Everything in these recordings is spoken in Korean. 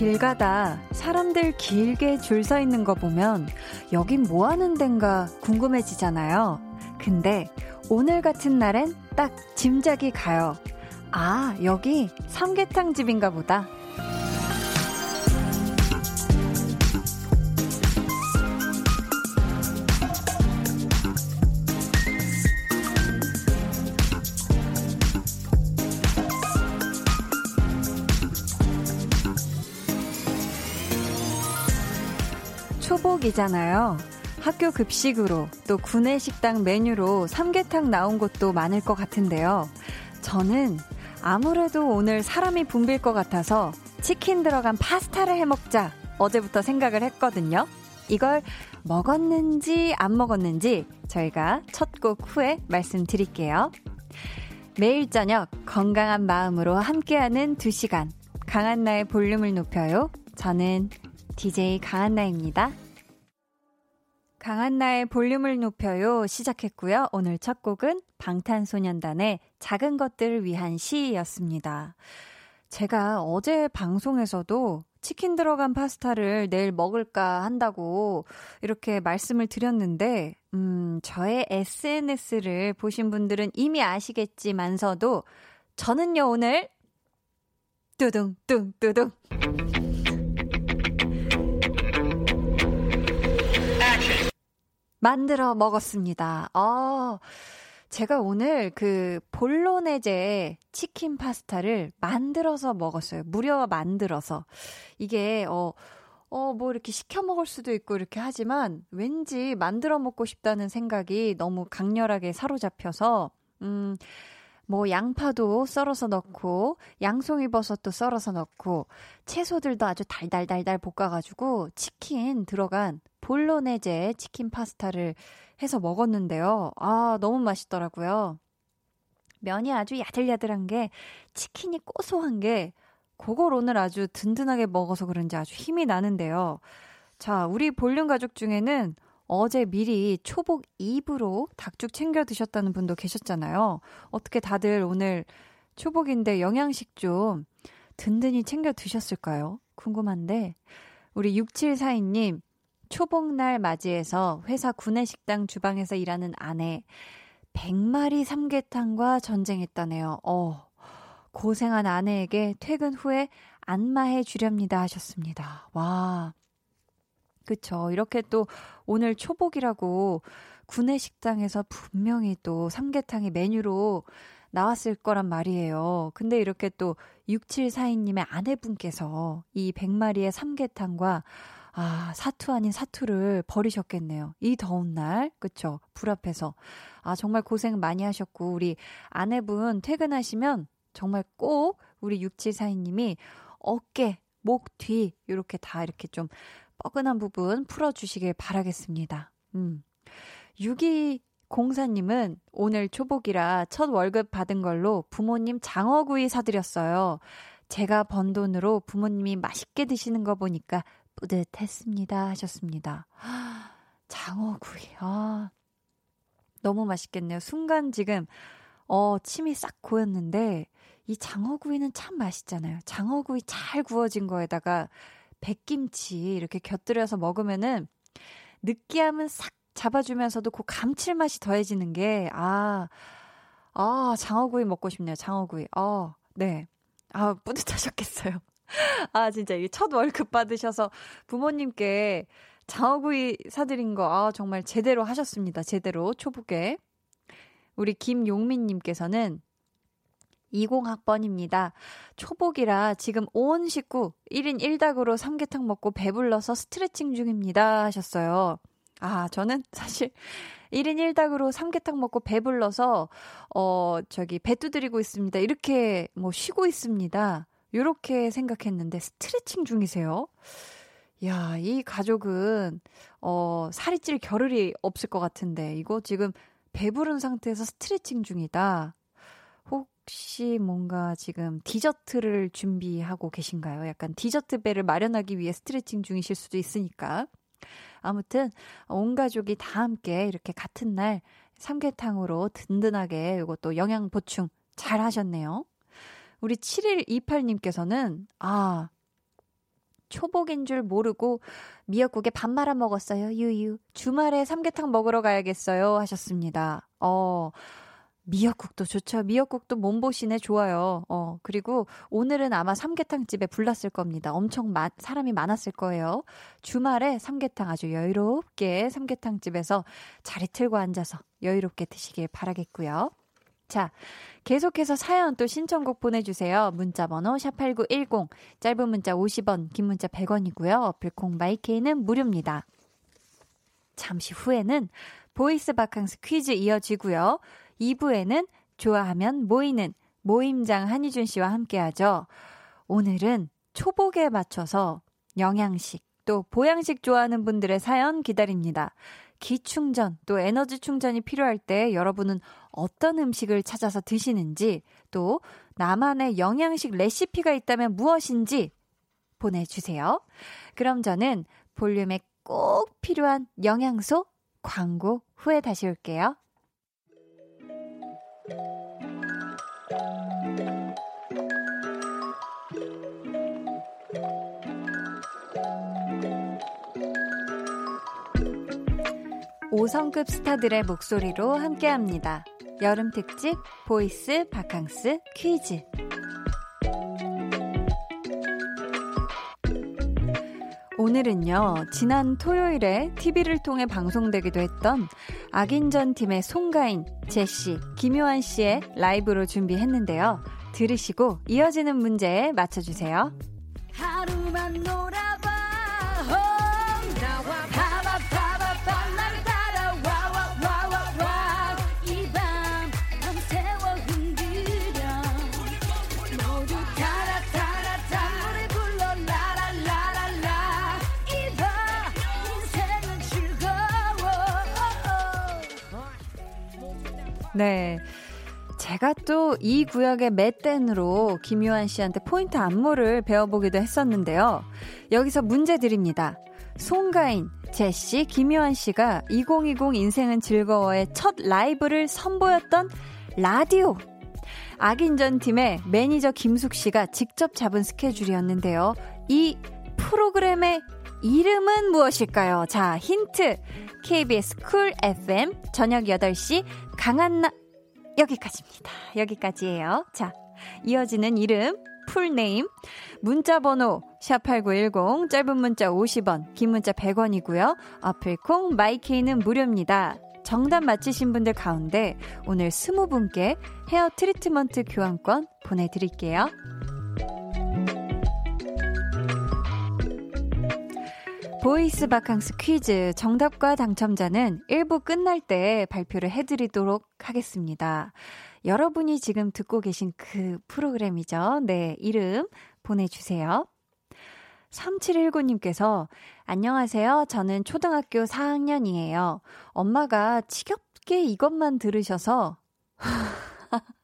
길 가다 사람들 길게 줄 서 있는 거 보면 여긴 뭐 하는 덴가 궁금해지잖아요. 근데 오늘 같은 날엔 딱 짐작이 가요. 아, 여기 삼계탕 집인가 보다. 초복이잖아요. 학교 급식으로 또 구내 식당 메뉴로 삼계탕 나온 곳도 많을 것 같은데요. 저는 아무래도 오늘 사람이 붐빌 것 같아서 치킨 들어간 파스타를 해 먹자 어제부터 생각을 했거든요. 이걸 먹었는지 안 먹었는지 저희가 첫 곡 후에 말씀드릴게요. 매일 저녁 건강한 마음으로 함께하는 2시간 강한나의 볼륨을 높여요. 저는 DJ 강한나입니다. 강한나의 볼륨을 높여요 시작했고요. 오늘 첫 곡은 방탄소년단의 작은 것들을 위한 시였습니다. 제가 어제 방송에서도 치킨 들어간 파스타를 내일 먹을까 한다고 이렇게 말씀을 드렸는데, 음, 저의 SNS를 보신 분들은 이미 아시겠지만서도 저는요, 오늘 뚜둥, 뚱, 뚜둥. 만들어 먹었습니다. 아, 제가 오늘 그 볼로네제 치킨 파스타를 만들어서 먹었어요. 무려 만들어서. 이게, 어, 어, 뭐 이렇게 시켜 먹을 수도 있고 이렇게 하지만 왠지 만들어 먹고 싶다는 생각이 너무 강렬하게 사로잡혀서, 음, 뭐 양파도 썰어서 넣고 양송이 버섯도 썰어서 넣고 채소들도 아주 달달달달 볶아가지고 치킨 들어간 볼로네제 치킨 파스타를 해서 먹었는데요. 아 너무 맛있더라고요. 면이 아주 야들야들한 게 치킨이 고소한 게 그걸 오늘 아주 든든하게 먹어서 그런지 아주 힘이 나는데요. 자 우리 볼륨 가족 중에는 어제 미리 초복 2부로 닭죽 챙겨 드셨다는 분도 계셨잖아요. 어떻게 다들 오늘 초복인데 영양식 좀 든든히 챙겨 드셨을까요? 궁금한데, 우리 6742님, 초복날 맞이해서 회사 구내식당 주방에서 일하는 아내, 100마리 삼계탕과 전쟁했다네요. 어, 고생한 아내에게 퇴근 후에 안마해 주렵니다 하셨습니다. 와, 그쵸. 이렇게 또 오늘 초복이라고 구내식당에서 분명히 또 삼계탕이 메뉴로 나왔을 거란 말이에요. 근데 이렇게 또 6742님의 아내분께서 이 100마리의 삼계탕과 아, 사투 아닌 사투를 버리셨겠네요. 이 더운 날, 그쵸? 불 앞에서. 아, 정말 고생 많이 하셨고, 우리 아내분 퇴근하시면 정말 꼭 우리 6742님이 어깨, 목 뒤, 이렇게 다 이렇게 좀 뻐근한 부분 풀어주시길 바라겠습니다. 음. 6204님은 오늘 초복이라 첫 월급 받은 걸로 부모님 장어구이 사드렸어요. 제가 번 돈으로 부모님이 맛있게 드시는 거 보니까 뿌듯했습니다. 하셨습니다. 장어구이, 아. 너무 맛있겠네요. 순간 지금, 어, 침이 싹 고였는데, 이 장어구이는 참 맛있잖아요. 장어구이 잘 구워진 거에다가 백김치 이렇게 곁들여서 먹으면은 느끼함은 싹 잡아주면서도 그 감칠맛이 더해지는 게, 아, 아, 장어구이 먹고 싶네요. 장어구이. 어, 네. 아, 뿌듯하셨겠어요. 아, 진짜 이 첫 월급 받으셔서 부모님께 장어구이 사드린 거, 아, 정말 제대로 하셨습니다. 제대로, 초복에. 우리 김용민님께서는 20학번입니다. 초복이라 지금 온 식구 1인 1닭으로 삼계탕 먹고 배불러서 스트레칭 중입니다. 하셨어요. 아, 저는 사실 1인 1닭으로 삼계탕 먹고 배불러서, 어, 저기, 배 두드리고 있습니다. 이렇게 뭐 쉬고 있습니다. 요렇게 생각했는데 스트레칭 중이세요? 야, 이 가족은, 어, 살이 찔 겨를이 없을 것 같은데, 이거 지금 배부른 상태에서 스트레칭 중이다. 혹시 뭔가 지금 디저트를 준비하고 계신가요? 약간 디저트 배를 마련하기 위해 스트레칭 중이실 수도 있으니까. 아무튼 온 가족이 다 함께 이렇게 같은 날 삼계탕으로 든든하게 이것도 영양 보충 잘 하셨네요. 우리 7128님께서는 아 초복인 줄 모르고 미역국에 밥 말아 먹었어요. 유유. 주말에 삼계탕 먹으러 가야겠어요. 하셨습니다. 어, 미역국도 좋죠. 미역국도 몸보신에 좋아요. 어, 그리고 오늘은 아마 삼계탕 집에 불났을 겁니다. 엄청 마, 사람이 많았을 거예요. 주말에 삼계탕 아주 여유롭게 삼계탕 집에서 자리 틀고 앉아서 여유롭게 드시길 바라겠고요. 자, 계속해서 사연 또 신청곡 보내주세요. 문자번호 샵8910, 짧은 문자 50원, 긴 문자 100원이고요. 어플콩 마이케이는 무료입니다. 잠시 후에는 보이스 바캉스 퀴즈 이어지고요. 2부에는 좋아하면 모이는 모임장 한희준 씨와 함께 하죠. 오늘은 초복에 맞춰서 영양식 또 보양식 좋아하는 분들의 사연 기다립니다. 기충전 또 에너지 충전이 필요할 때 여러분은 어떤 음식을 찾아서 드시는지 또 나만의 영양식 레시피가 있다면 무엇인지 보내주세요. 그럼 저는 볼륨에 꼭 필요한 영양소 광고 후에 다시 올게요. 5성급 스타들의 목소리로 함께합니다. 여름 특집 보이스 바캉스 퀴즈. 오늘은요, 지난 토요일에 TV를 통해 방송되기도 했던 악인전 팀의 송가인, 제시, 김요한 씨의 라이브로 준비했는데요. 들으시고 이어지는 문제에 맞춰주세요. 하루만 놀아봐. 네. 제가 또 이 구역의 메댄으로 김요한 씨한테 포인트 안무를 배워보기도 했었는데요. 여기서 문제 드립니다. 송가인, 제시, 김요한 씨가 2020 인생은 즐거워의 첫 라이브를 선보였던 라디오. 악인전 팀의 매니저 김숙 씨가 직접 잡은 스케줄이었는데요. 이 프로그램의 이름은 무엇일까요? 자, 힌트. KBS 쿨 FM 저녁 8시 강한나 여기까지입니다. 여기까지예요. 자, 이어지는 이름 풀네임 문자 번호 샵8910 짧은 문자 50원 긴 문자 100원이고요. 어플 콩 마이케이는 무료입니다. 정답 맞히신 분들 가운데 오늘 20분께 헤어 트리트먼트 교환권 보내 드릴게요. 보이스 바캉스 퀴즈 정답과 당첨자는 1부 끝날 때 발표를 해드리도록 하겠습니다. 여러분이 지금 듣고 계신 그 프로그램이죠. 네, 이름 보내주세요. 3719님께서 안녕하세요. 저는 초등학교 4학년이에요. 엄마가 지겹게 이것만 들으셔서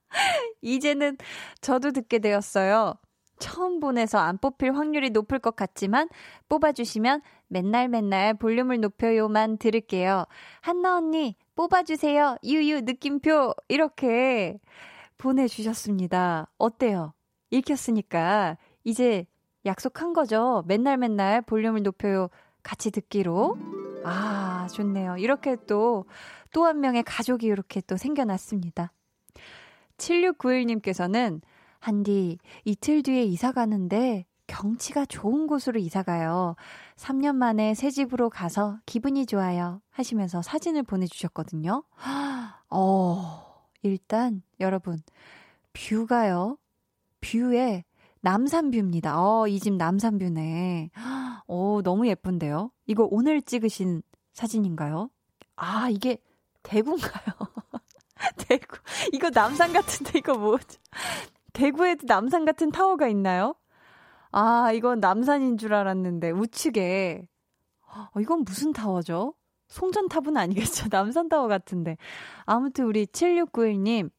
이제는 저도 듣게 되었어요. 처음 보내서 안 뽑힐 확률이 높을 것 같지만 뽑아주시면 맨날 맨날 볼륨을 높여요만 들을게요. 한나 언니 뽑아주세요. 유유 느낌표 이렇게 보내주셨습니다. 어때요? 읽혔으니까 이제 약속한 거죠. 맨날 맨날 볼륨을 높여요 같이 듣기로. 아, 좋네요. 이렇게 또, 또 한 명의 가족이 이렇게 또 생겨났습니다. 7691님께서는 한디, 이틀 뒤에 이사 가는데 경치가 좋은 곳으로 이사 가요. 3년 만에 새 집으로 가서 기분이 좋아요. 하시면서 사진을 보내주셨거든요. 어, 일단, 여러분, 뷰가요. 뷰에 남산뷰입니다. 어, 이 집 남산view네. 어, 너무 예쁜데요? 이거 오늘 찍으신 사진인가요? 아, 이게 대구인가요? 대구. 이거 남산 같은데, 이거 뭐죠? 대구에도 남산 같은 타워가 있나요? 아, 이건 남산인 줄 알았는데, 우측에. 어, 이건 무슨 타워죠? 송전탑은 아니겠죠? 남산타워 같은데. 아무튼 우리 7691님,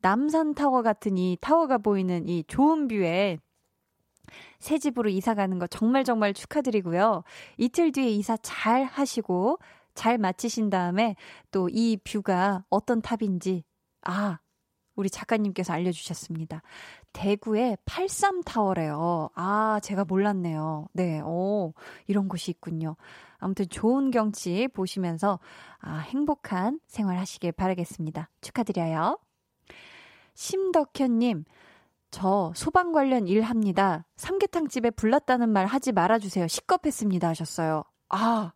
남산타워 같은 이 타워가 보이는 이 좋은 view에 새 집으로 이사 가는 거 정말 정말 축하드리고요. 이틀 뒤에 이사 잘 하시고, 잘 마치신 다음에 또 이 뷰가 어떤 탑인지, 아, 우리 작가님께서 알려주셨습니다. 대구의 83타워래요. 아, 제가 몰랐네요. 네, 오, 이런 곳이 있군요. 아무튼 좋은 경치 보시면서 아, 행복한 생활 하시길 바라겠습니다. 축하드려요. 심덕현님, 저 소방 관련 일 합니다. 삼계탕 집에 불났다는 말 하지 말아주세요. 시겁했습니다. 하셨어요. 아,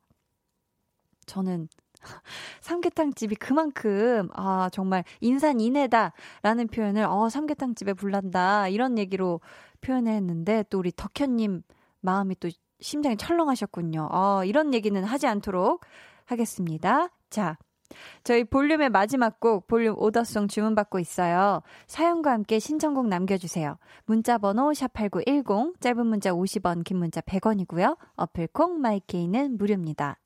저는 삼계탕 집이 그만큼 아 정말 인산 인해다라는 표현을 어 삼계탕 집에 불난다 이런 얘기로 표현을 했는데 또 우리 덕현님 마음이 또 심장이 철렁하셨군요. 어 이런 얘기는 하지 않도록 하겠습니다. 자. 저희 볼륨의 마지막 곡 볼륨 오더송 주문받고 있어요. 사연과 함께 신청곡 남겨주세요. 문자번호 샵8910 짧은 문자 50원 긴 문자 100원이고요. 어플콩 마이케이는 무료입니다.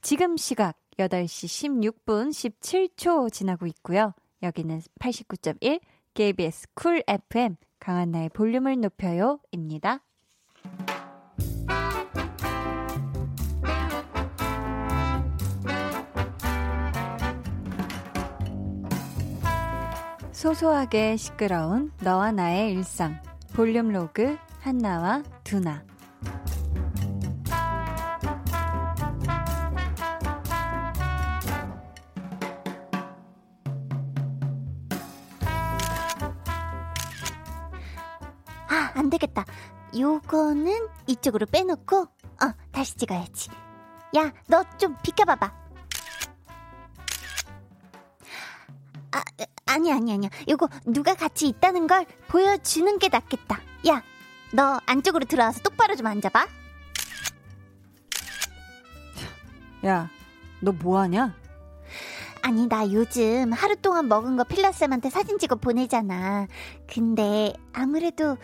지금 시각 8시 16분 17초 지나고 있고요. 여기는 89.1 KBS 쿨 FM 강한나의 볼륨을 높여요 입니다. 소소하게 시끄러운 너와 나의 일상 볼륨 로그 한나와 두나 안 되겠다. 요거는 이쪽으로 빼놓고, 어, 다시 찍어야지. 야, 너 좀 비켜봐봐. 아, 아니, 아니, 아니야. 요거 누가 같이 있다는 걸 보여주는 게 낫겠다. 야, 너 안쪽으로 들어와서 똑바로 좀 앉아봐. 야, 너 뭐하냐? 아니, 나 요즘 하루 동안 먹은 거 필라쌤한테 사진 찍어 보내잖아. 근데 아무래도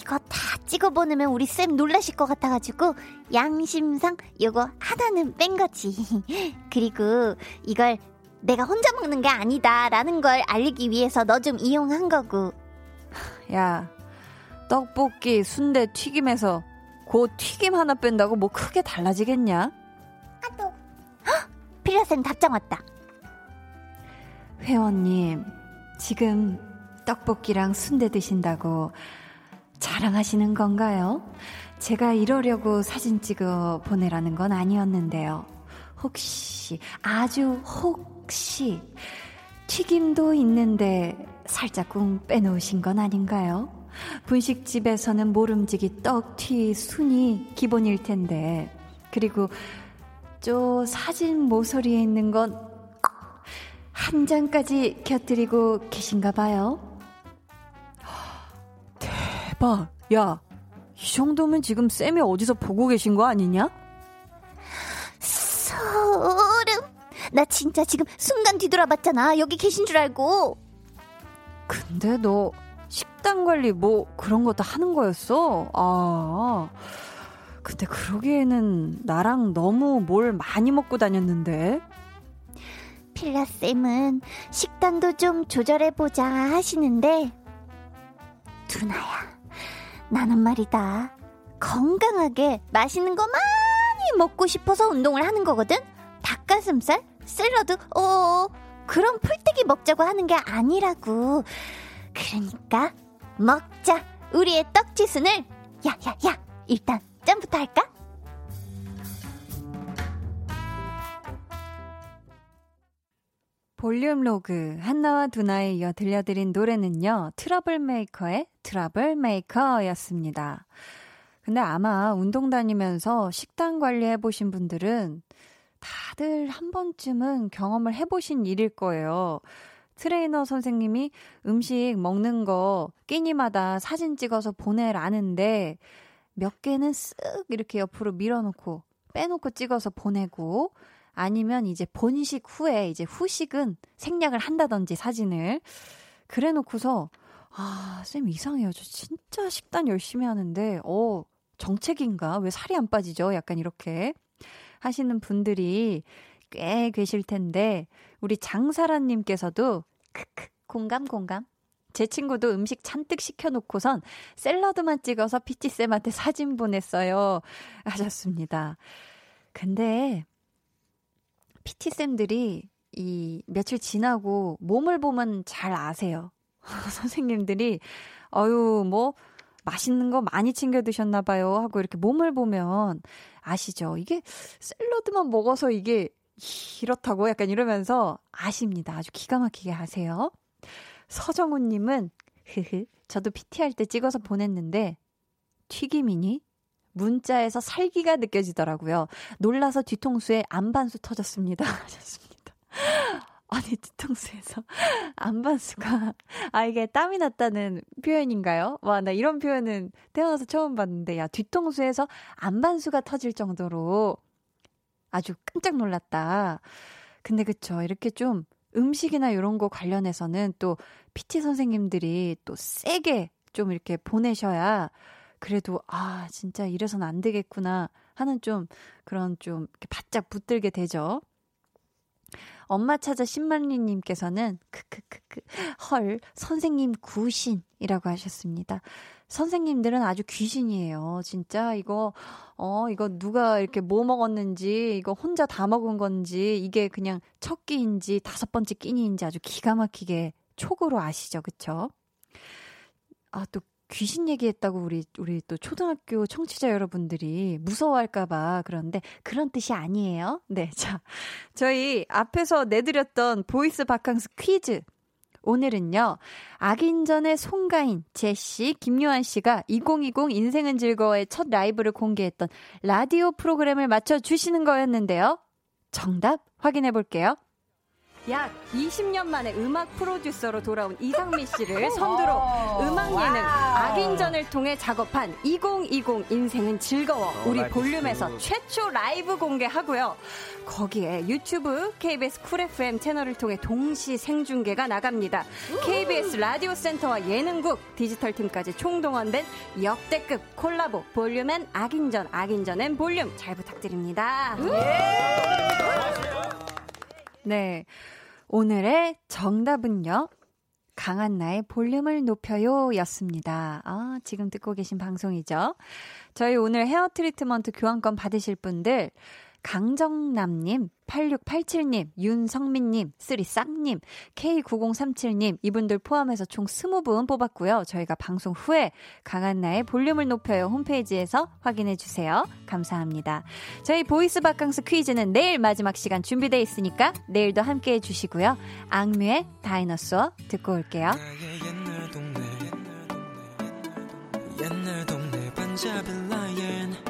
이거 다 찍어 보내면 우리 쌤 놀라실 것 같아가지고 양심상 이거 하나는 뺀 거지. 그리고 이걸 내가 혼자 먹는 게 아니다라는 걸 알리기 위해서 너 좀 이용한 거고. 야, 떡볶이, 순대, 튀김에서 그 튀김 하나 뺀다고 뭐 크게 달라지겠냐? 아, 또. 필라 쌤 답장 왔다. 회원님, 지금 떡볶이랑 순대 드신다고 자랑하시는 건가요? 제가 이러려고 사진 찍어 보내라는 건 아니었는데요. 혹시, 아주 혹시, 튀김도 있는데 살짝쿵 빼놓으신 건 아닌가요? 분식집에서는 모름지기 떡, 튀, 순이 기본일 텐데. 그리고 저 사진 모서리에 있는 건 한 장까지 곁들이고 계신가 봐요. 대박. 야, 이 정도면 지금 쌤이 어디서 보고 계신 거 아니냐? 소름. 나 진짜 지금 순간 뒤돌아봤잖아. 여기 계신 줄 알고. 근데 너 식단 관리 뭐 그런 것도 하는 거였어? 아. 근데 그러기에는 나랑 너무 뭘 많이 먹고 다녔는데. 필라쌤은 식단도 좀 조절해보자 하시는데, 두나야, 나는 말이다. 건강하게 맛있는 거 많이 먹고 싶어서 운동을 하는 거거든? 닭가슴살? 샐러드? 어, 그런 풀떼기 먹자고 하는 게 아니라고. 그러니까, 먹자. 우리의 떡튀순을. 야, 야, 야. 일단, 짠부터 할까? 볼륨 로그 한나와 두나에 이어 들려드린 노래는요. 트러블 메이커의 트러블 메이커였습니다. 근데 아마 운동 다니면서 식단 관리해 보신 분들은 다들 한 번쯤은 경험을 해 보신 일일 거예요. 트레이너 선생님이 음식 먹는 거 끼니마다 사진 찍어서 보내라는데 몇 개는 쓱 이렇게 옆으로 밀어놓고 빼놓고 찍어서 보내고 아니면 이제 본식 후에 이제 후식은 생략을 한다든지 사진을 그래 놓고서 아, 쌤 이상해요. 저 진짜 식단 열심히 하는데 어, 정책인가? 왜 살이 안 빠지죠? 약간 이렇게 하시는 분들이 꽤 계실 텐데 우리 장사란 님께서도 크크 공감 공감 제 친구도 음식 잔뜩 시켜놓고선 샐러드만 찍어서 피치쌤한테 사진 보냈어요. 하셨습니다. 근데 PT쌤들이 이 며칠 지나고 몸을 보면 잘 아세요. 선생님들이, 어유 뭐, 맛있는 거 많이 챙겨 드셨나 봐요. 하고 이렇게 몸을 보면 아시죠? 이게 샐러드만 먹어서 이게 이렇다고 약간 이러면서 아십니다. 아주 기가 막히게 하세요. 서정훈 님은, 흐흐, 저도 PT 할 때 찍어서 보냈는데, 튀김이니? 문자에서 살기가 느껴지더라고요. 놀라서 뒤통수에 안반수 터졌습니다. 하셨습니다. 아니, 뒤통수에서 안반수가, 아, 이게 땀이 났다는 표현인가요? 와, 나 이런 표현은 태어나서 처음 봤는데, 야, 뒤통수에서 안반수가 터질 정도로 아주 깜짝 놀랐다. 근데 그쵸. 이렇게 좀 음식이나 이런 거 관련해서는 또 PT 선생님들이 또 세게 좀 이렇게 보내셔야 그래도 아 진짜 이래선 안 되겠구나 하는 좀 그런 좀 바짝 붙들게 되죠. 엄마 찾아 신만리님께서는 크크크크 헐 선생님 구신이라고 하셨습니다. 선생님들은 아주 귀신이에요. 진짜 이거 어 이거 누가 이렇게 뭐 먹었는지 이거 혼자 다 먹은 건지 이게 그냥 첫 끼인지 다섯 번째 끼니인지 아주 기가 막히게 촉으로 아시죠, 그쵸? 아또 귀신 얘기했다고 우리 우리 또 초등학교 청취자 여러분들이 무서워할까봐 그런데 그런 뜻이 아니에요. 네, 자 저희 앞에서 내드렸던 보이스 바캉스 퀴즈. 오늘은요, 악인전의 송가인, 제시, 김요한 씨가 2020 인생은 즐거워의 첫 라이브를 공개했던 라디오 프로그램을 맞춰 주시는 거였는데요. 정답 확인해 볼게요. 약 20년 만에 음악 프로듀서로 돌아온 이상미 씨를 선두로 음악 예능 악인전을 통해 작업한 2020 인생은 즐거워 우리 볼륨에서 최초 라이브 공개하고요. 거기에 유튜브 KBS 쿨 FM 채널을 통해 동시 생중계가 나갑니다. KBS 라디오 센터와 예능국 디지털 팀까지 총동원된 역대급 콜라보 볼륨엔 악인전 악인전엔 볼륨 잘 부탁드립니다. 네. 오늘의 정답은요. 강한나의 볼륨을 높여요 였습니다. 아, 지금 듣고 계신 방송이죠. 저희 오늘 헤어 트리트먼트 교환권 받으실 분들 강정남님, 8687님, 윤성민님, 쓰리싹님, K9037님, 이분들 포함해서 총 20분 뽑았고요. 저희가 방송 후에 강한나의 볼륨을 높여요 홈페이지에서 확인해 주세요. 감사합니다. 저희 보이스 바캉스 퀴즈는 내일 마지막 시간 준비되어 있으니까 내일도 함께 해주시고요. 악뮤의 다이너소어 듣고 올게요. 옛날 동네 반자빌라엔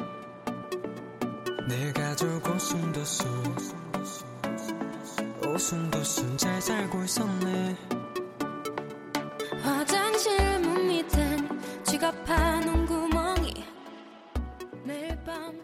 내 가족 오순도순 오순도순 잘 살고 있었네. 화장실 문 밑엔 지갑하는 구멍이 매일 밤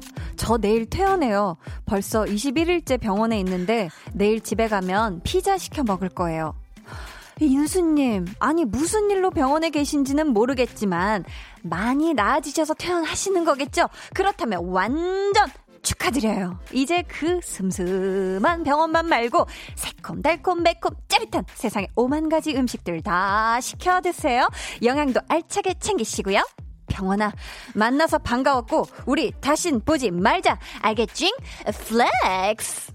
저 내일 퇴원해요. 벌써 21일째 병원에 있는데 내일 집에 가면 피자 시켜 먹을 거예요. 인수님, 아니 무슨 일로 병원에 계신지는 모르겠지만 많이 나아지셔서 퇴원하시는 거겠죠? 그렇다면 완전 축하드려요. 이제 그 슴슴한 병원만 말고 새콤달콤 매콤 짜릿한 세상에 오만 가지 음식들 다 시켜 드세요. 영양도 알차게 챙기시고요. 병원아, 만나서 반가웠고, 우리 다신 보지 말자. 알겠지? Flex!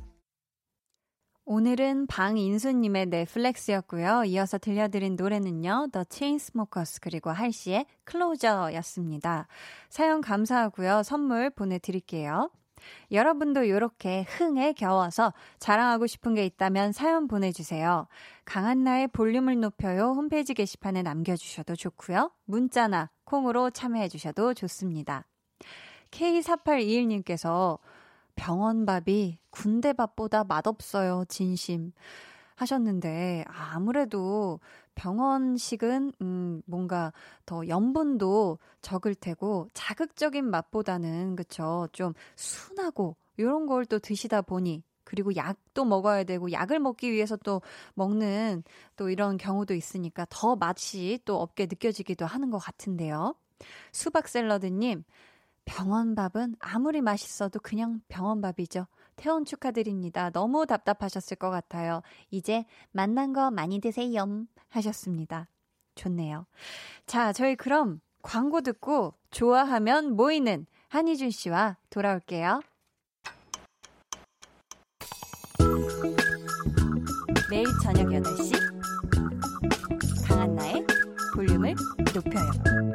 오늘은 방인수님의 내 flex였고요. 이어서 들려드린 노래는요. The Chainsmokers 그리고 할시의 클로저였습니다. 사연 감사하고요. 선물 보내드릴게요. 여러분도 이렇게 흥에 겨워서 자랑하고 싶은 게 있다면 사연 보내주세요. 강한나의 볼륨을 높여요 홈페이지 게시판에 남겨주셔도 좋고요. 문자나 콩으로 참여해주셔도 좋습니다. K4821님께서 병원 밥이 군대 밥보다 맛없어요, 진심. 하셨는데, 아무래도 병원식은, 음, 뭔가 더 염분도 적을 테고, 자극적인 맛보다는, 그쵸, 좀 순하고, 요런 걸 또 드시다 보니, 그리고 약도 먹어야 되고, 약을 먹기 위해서 또 먹는 또 이런 경우도 있으니까 더 맛이 또 없게 느껴지기도 하는 것 같은데요. 수박 샐러드님, 병원밥은 아무리 맛있어도 그냥 병원밥이죠. 태원 축하드립니다. 너무 답답하셨을 것 같아요. 이제 만난 거 많이 드세요. 하셨습니다. 좋네요. 자, 저희 그럼 광고 듣고 좋아하면 모이는 한희준 씨와 돌아올게요. 매일 저녁 8시 강한나의 볼륨을 높여요.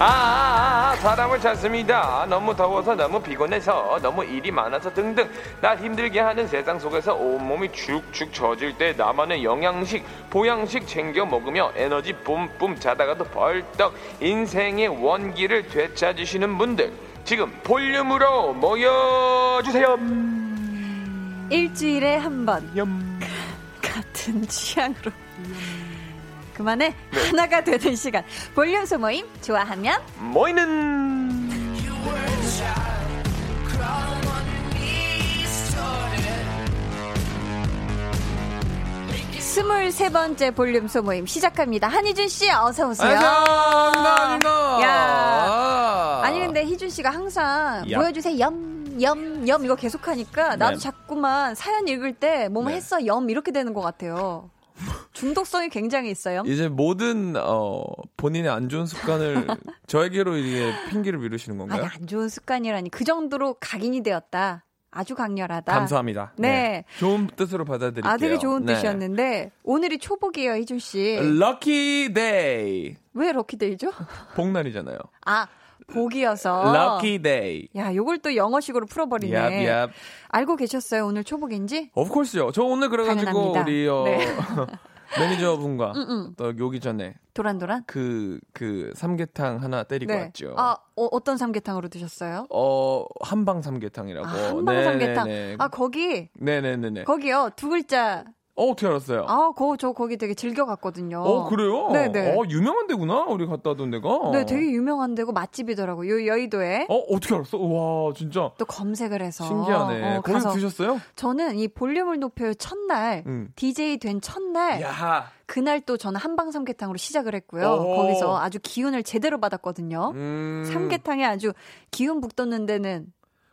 아, 아, 아, 사람을 찾습니다. 너무 더워서 너무 피곤해서 너무 일이 많아서 등등 날 힘들게 하는 세상 속에서 온몸이 축축 처질 때 나만의 영양식, 보양식 챙겨 먹으며 에너지 뿜뿜 자다가도 벌떡 인생의 원기를 되찾으시는 분들 지금 볼륨으로 모여주세요. 일주일에 한 번. 같은 취향으로. 그만해. 네. 하나가 되는 시간. 볼륨 소모임 좋아하면 모이는 23번째 볼륨 소모임 시작합니다. 한희준 씨 어서 오세요. 감사합니다. 야. 아니 근데 희준 씨가 항상 야. 보여주세요. 염 염, 염 이거 계속하니까 나도 네. 자꾸만 사연 읽을 때 뭐뭐 네. 했어 염 이렇게 되는 것 같아요. 중독성이 굉장히 있어요. 이제 모든 어 본인의 안 좋은 습관을 저에게로 이게 핑계를 미루시는 건가요? 아니, 안 좋은 습관이라니 그 정도로 각인이 되었다. 아주 강렬하다. 감사합니다. 네. 네. 좋은 뜻으로 받아들일게요. 아, 되게 좋은 네. 뜻이었는데 오늘이 초복이에요, 희준 씨. Lucky day. 왜 lucky day죠? 복날이잖아요. 아, 복이어서. Lucky day. 야, 요걸 또 영어식으로 풀어버리네. Yep, yep. 알고 계셨어요? 오늘 초복인지? Of course요. 저 오늘 그래가지고 당연합니다. 우리 어, 네. 매니저분과 음, 음. 또 요기 전에 도란도란 그그 그 삼계탕 하나 때리고 네. 왔죠. 아 어, 떤 삼계탕으로 드셨어요? 어 한방 삼계탕이라고. 아, 한방 네, 삼계탕. 네, 네. 아 거기. 네네네네. 거기요 두 글자 어, 어떻게 알았어요? 아, 거, 저 거기 되게 즐겨 갔거든요. 어, 그래요? 네네. 어, 유명한 데구나, 우리 갔다 왔던 데가. 네, 되게 유명한 데고 맛집이더라고요. 요, 여의도에. 어, 어떻게 알았어? 와, 진짜. 또 검색을 해서. 신기하네. 어, 거기 드셨어요? 저는 이 볼륨을 높여 첫날, 음. DJ 된 첫날. 야. 그날 또 저는 한방 삼계탕으로 시작을 했고요. 오. 거기서 아주 기운을 제대로 받았거든요. 음. 삼계탕에 아주 기운 북돋는 데는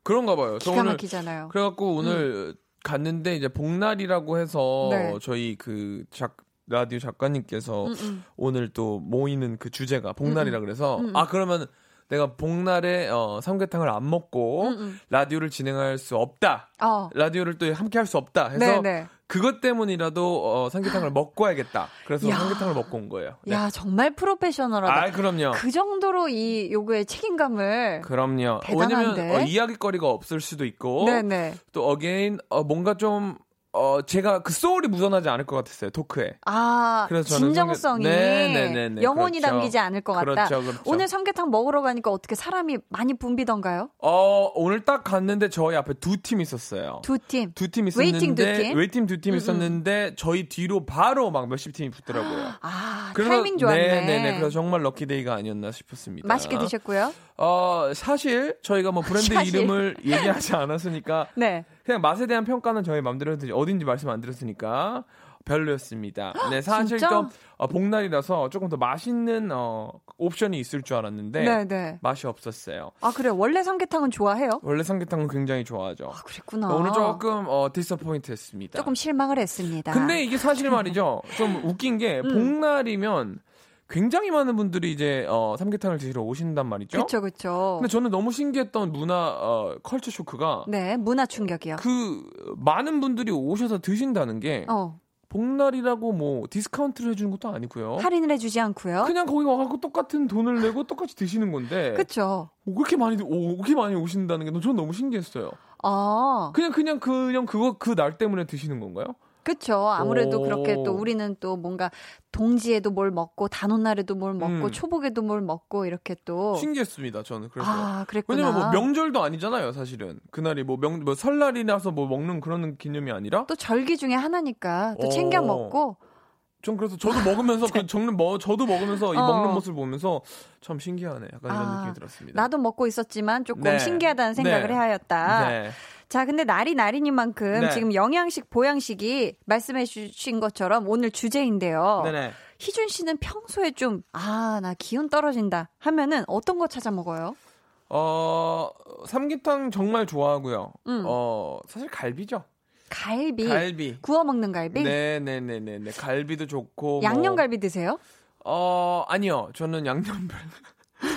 그런가 봐요. 기가 막히잖아요. 그래갖고 오늘 음. 갔는데 이제 복날이라고 해서 네. 저희 그 작, 라디오 작가님께서 음음. 음. 오늘 또 모이는 그 주제가 복날이라 음, 음. 그래서 음음. 아 그러면 내가 복날에 어, 삼계탕을 안 먹고 음음. 라디오를 진행할 수 없다. 어. 라디오를 또 함께 할 수 없다 해서 네네. 네. 그것 때문이라도 어, 삼계탕을 먹고 와야겠다. 그래서 야. 삼계탕을 먹고 온 거예요. 네. 야 정말 프로페셔널하다. 아 그럼요. 그 정도로 이 요구의 책임감을. 그럼요. 대단한데? 왜냐면 어, 이야기거리가 없을 수도 있고. 네네. 또 again 어, 뭔가 좀 어, 제가 그 soul이 묻어나지 않을 것 같았어요, talk에. 아, 그래서 저는 진정성이 네네네 영혼이 그렇죠. 담기지 않을 것 같다. 그렇죠, 그렇죠. 오늘 삼계탕 먹으러 가니까 어떻게 사람이 많이 붐비던가요? 어, 오늘 딱 갔는데 저희 앞에 두 팀 있었어요. 두 팀? 두 팀 있었는데. waiting 두 팀? waiting 두 팀 음, 음. 있었는데, 저희 뒤로 바로 막 몇십 팀이 붙더라고요. 아, 그래서, 타이밍 좋았네. 네네네. 그래서 정말 럭키데이가 아니었나 싶었습니다. 맛있게 드셨고요? 어, 사실 저희가 뭐 브랜드 이름을 얘기하지 않았으니까. 네. 그냥 맛에 대한 평가는 저희 마음대로 해도 어딘지 말씀 안 드렸으니까 별로였습니다. 네, 사실 좀 어, 복날이라서 조금 더 맛있는 어, 옵션이 있을 줄 알았는데 네네. 네. 맛이 없었어요. 아 그래 원래 삼계탕은 좋아해요? 원래 삼계탕은 굉장히 좋아하죠. 아, 그랬구나. 오늘 조금 어, 디서포인트했습니다. 조금 실망을 했습니다. 근데 이게 사실 말이죠. 좀 웃긴 게 음. 복날이면 굉장히 많은 분들이 이제 어, 삼계탕을 드시러 오신단 말이죠. 그렇죠, 그렇죠. 근데 저는 너무 신기했던 문화 어, culture shock가 네, 문화 충격이요. 그 많은 분들이 오셔서 드신다는 게 어. 복날이라고 뭐 디스카운트를 해주는 것도 아니고요. 할인을 해주지 않고요. 그냥 거기 와갖고 똑같은 돈을 내고 똑같이 드시는 건데. 그렇죠. 그렇게 많이 오, 그렇게 많이 오신다는 게 저는 너무 신기했어요. 아. 그냥 그냥 그냥 그거 그 날 때문에 드시는 건가요? 그렇죠. 아무래도 오. 그렇게 또 우리는 또 뭔가 동지에도 뭘 먹고 단오날에도 뭘 먹고 음. 초복에도 뭘 먹고 이렇게 또 신기했습니다. 저는 그래서 아, 그랬구나. 왜냐면 뭐 명절도 아니잖아요. 사실은 그날이 뭐명 뭐 설날이라서 뭐 먹는 그런 기념이 아니라 또 절기 중에 하나니까 또 챙겨 먹고 전 그래서 저도 먹으면서 그 정는 뭐 저도 먹으면서 이 어. 먹는 모습을 보면서 참 신기하네. 약간 이런 아, 느낌이 들었습니다. 나도 먹고 있었지만 조금 네. 신기하다는 생각을 네. 해하였다. 네. 자, 근데 날이 날이니만큼 네. 지금 영양식, 보양식이 말씀해 주신 것처럼 오늘 주제인데요. 네네. 희준 씨는 평소에 좀, 아, 나 기운 떨어진다 하면은 어떤 거 찾아 먹어요? 어, 삼계탕 정말 좋아하고요. 음. 어, 사실 갈비죠. 갈비. 갈비. 구워 먹는 갈비? 네네네네. 네. 갈비도 좋고. 양념갈비 뭐... 드세요? 어, 아니요. 저는 양념 별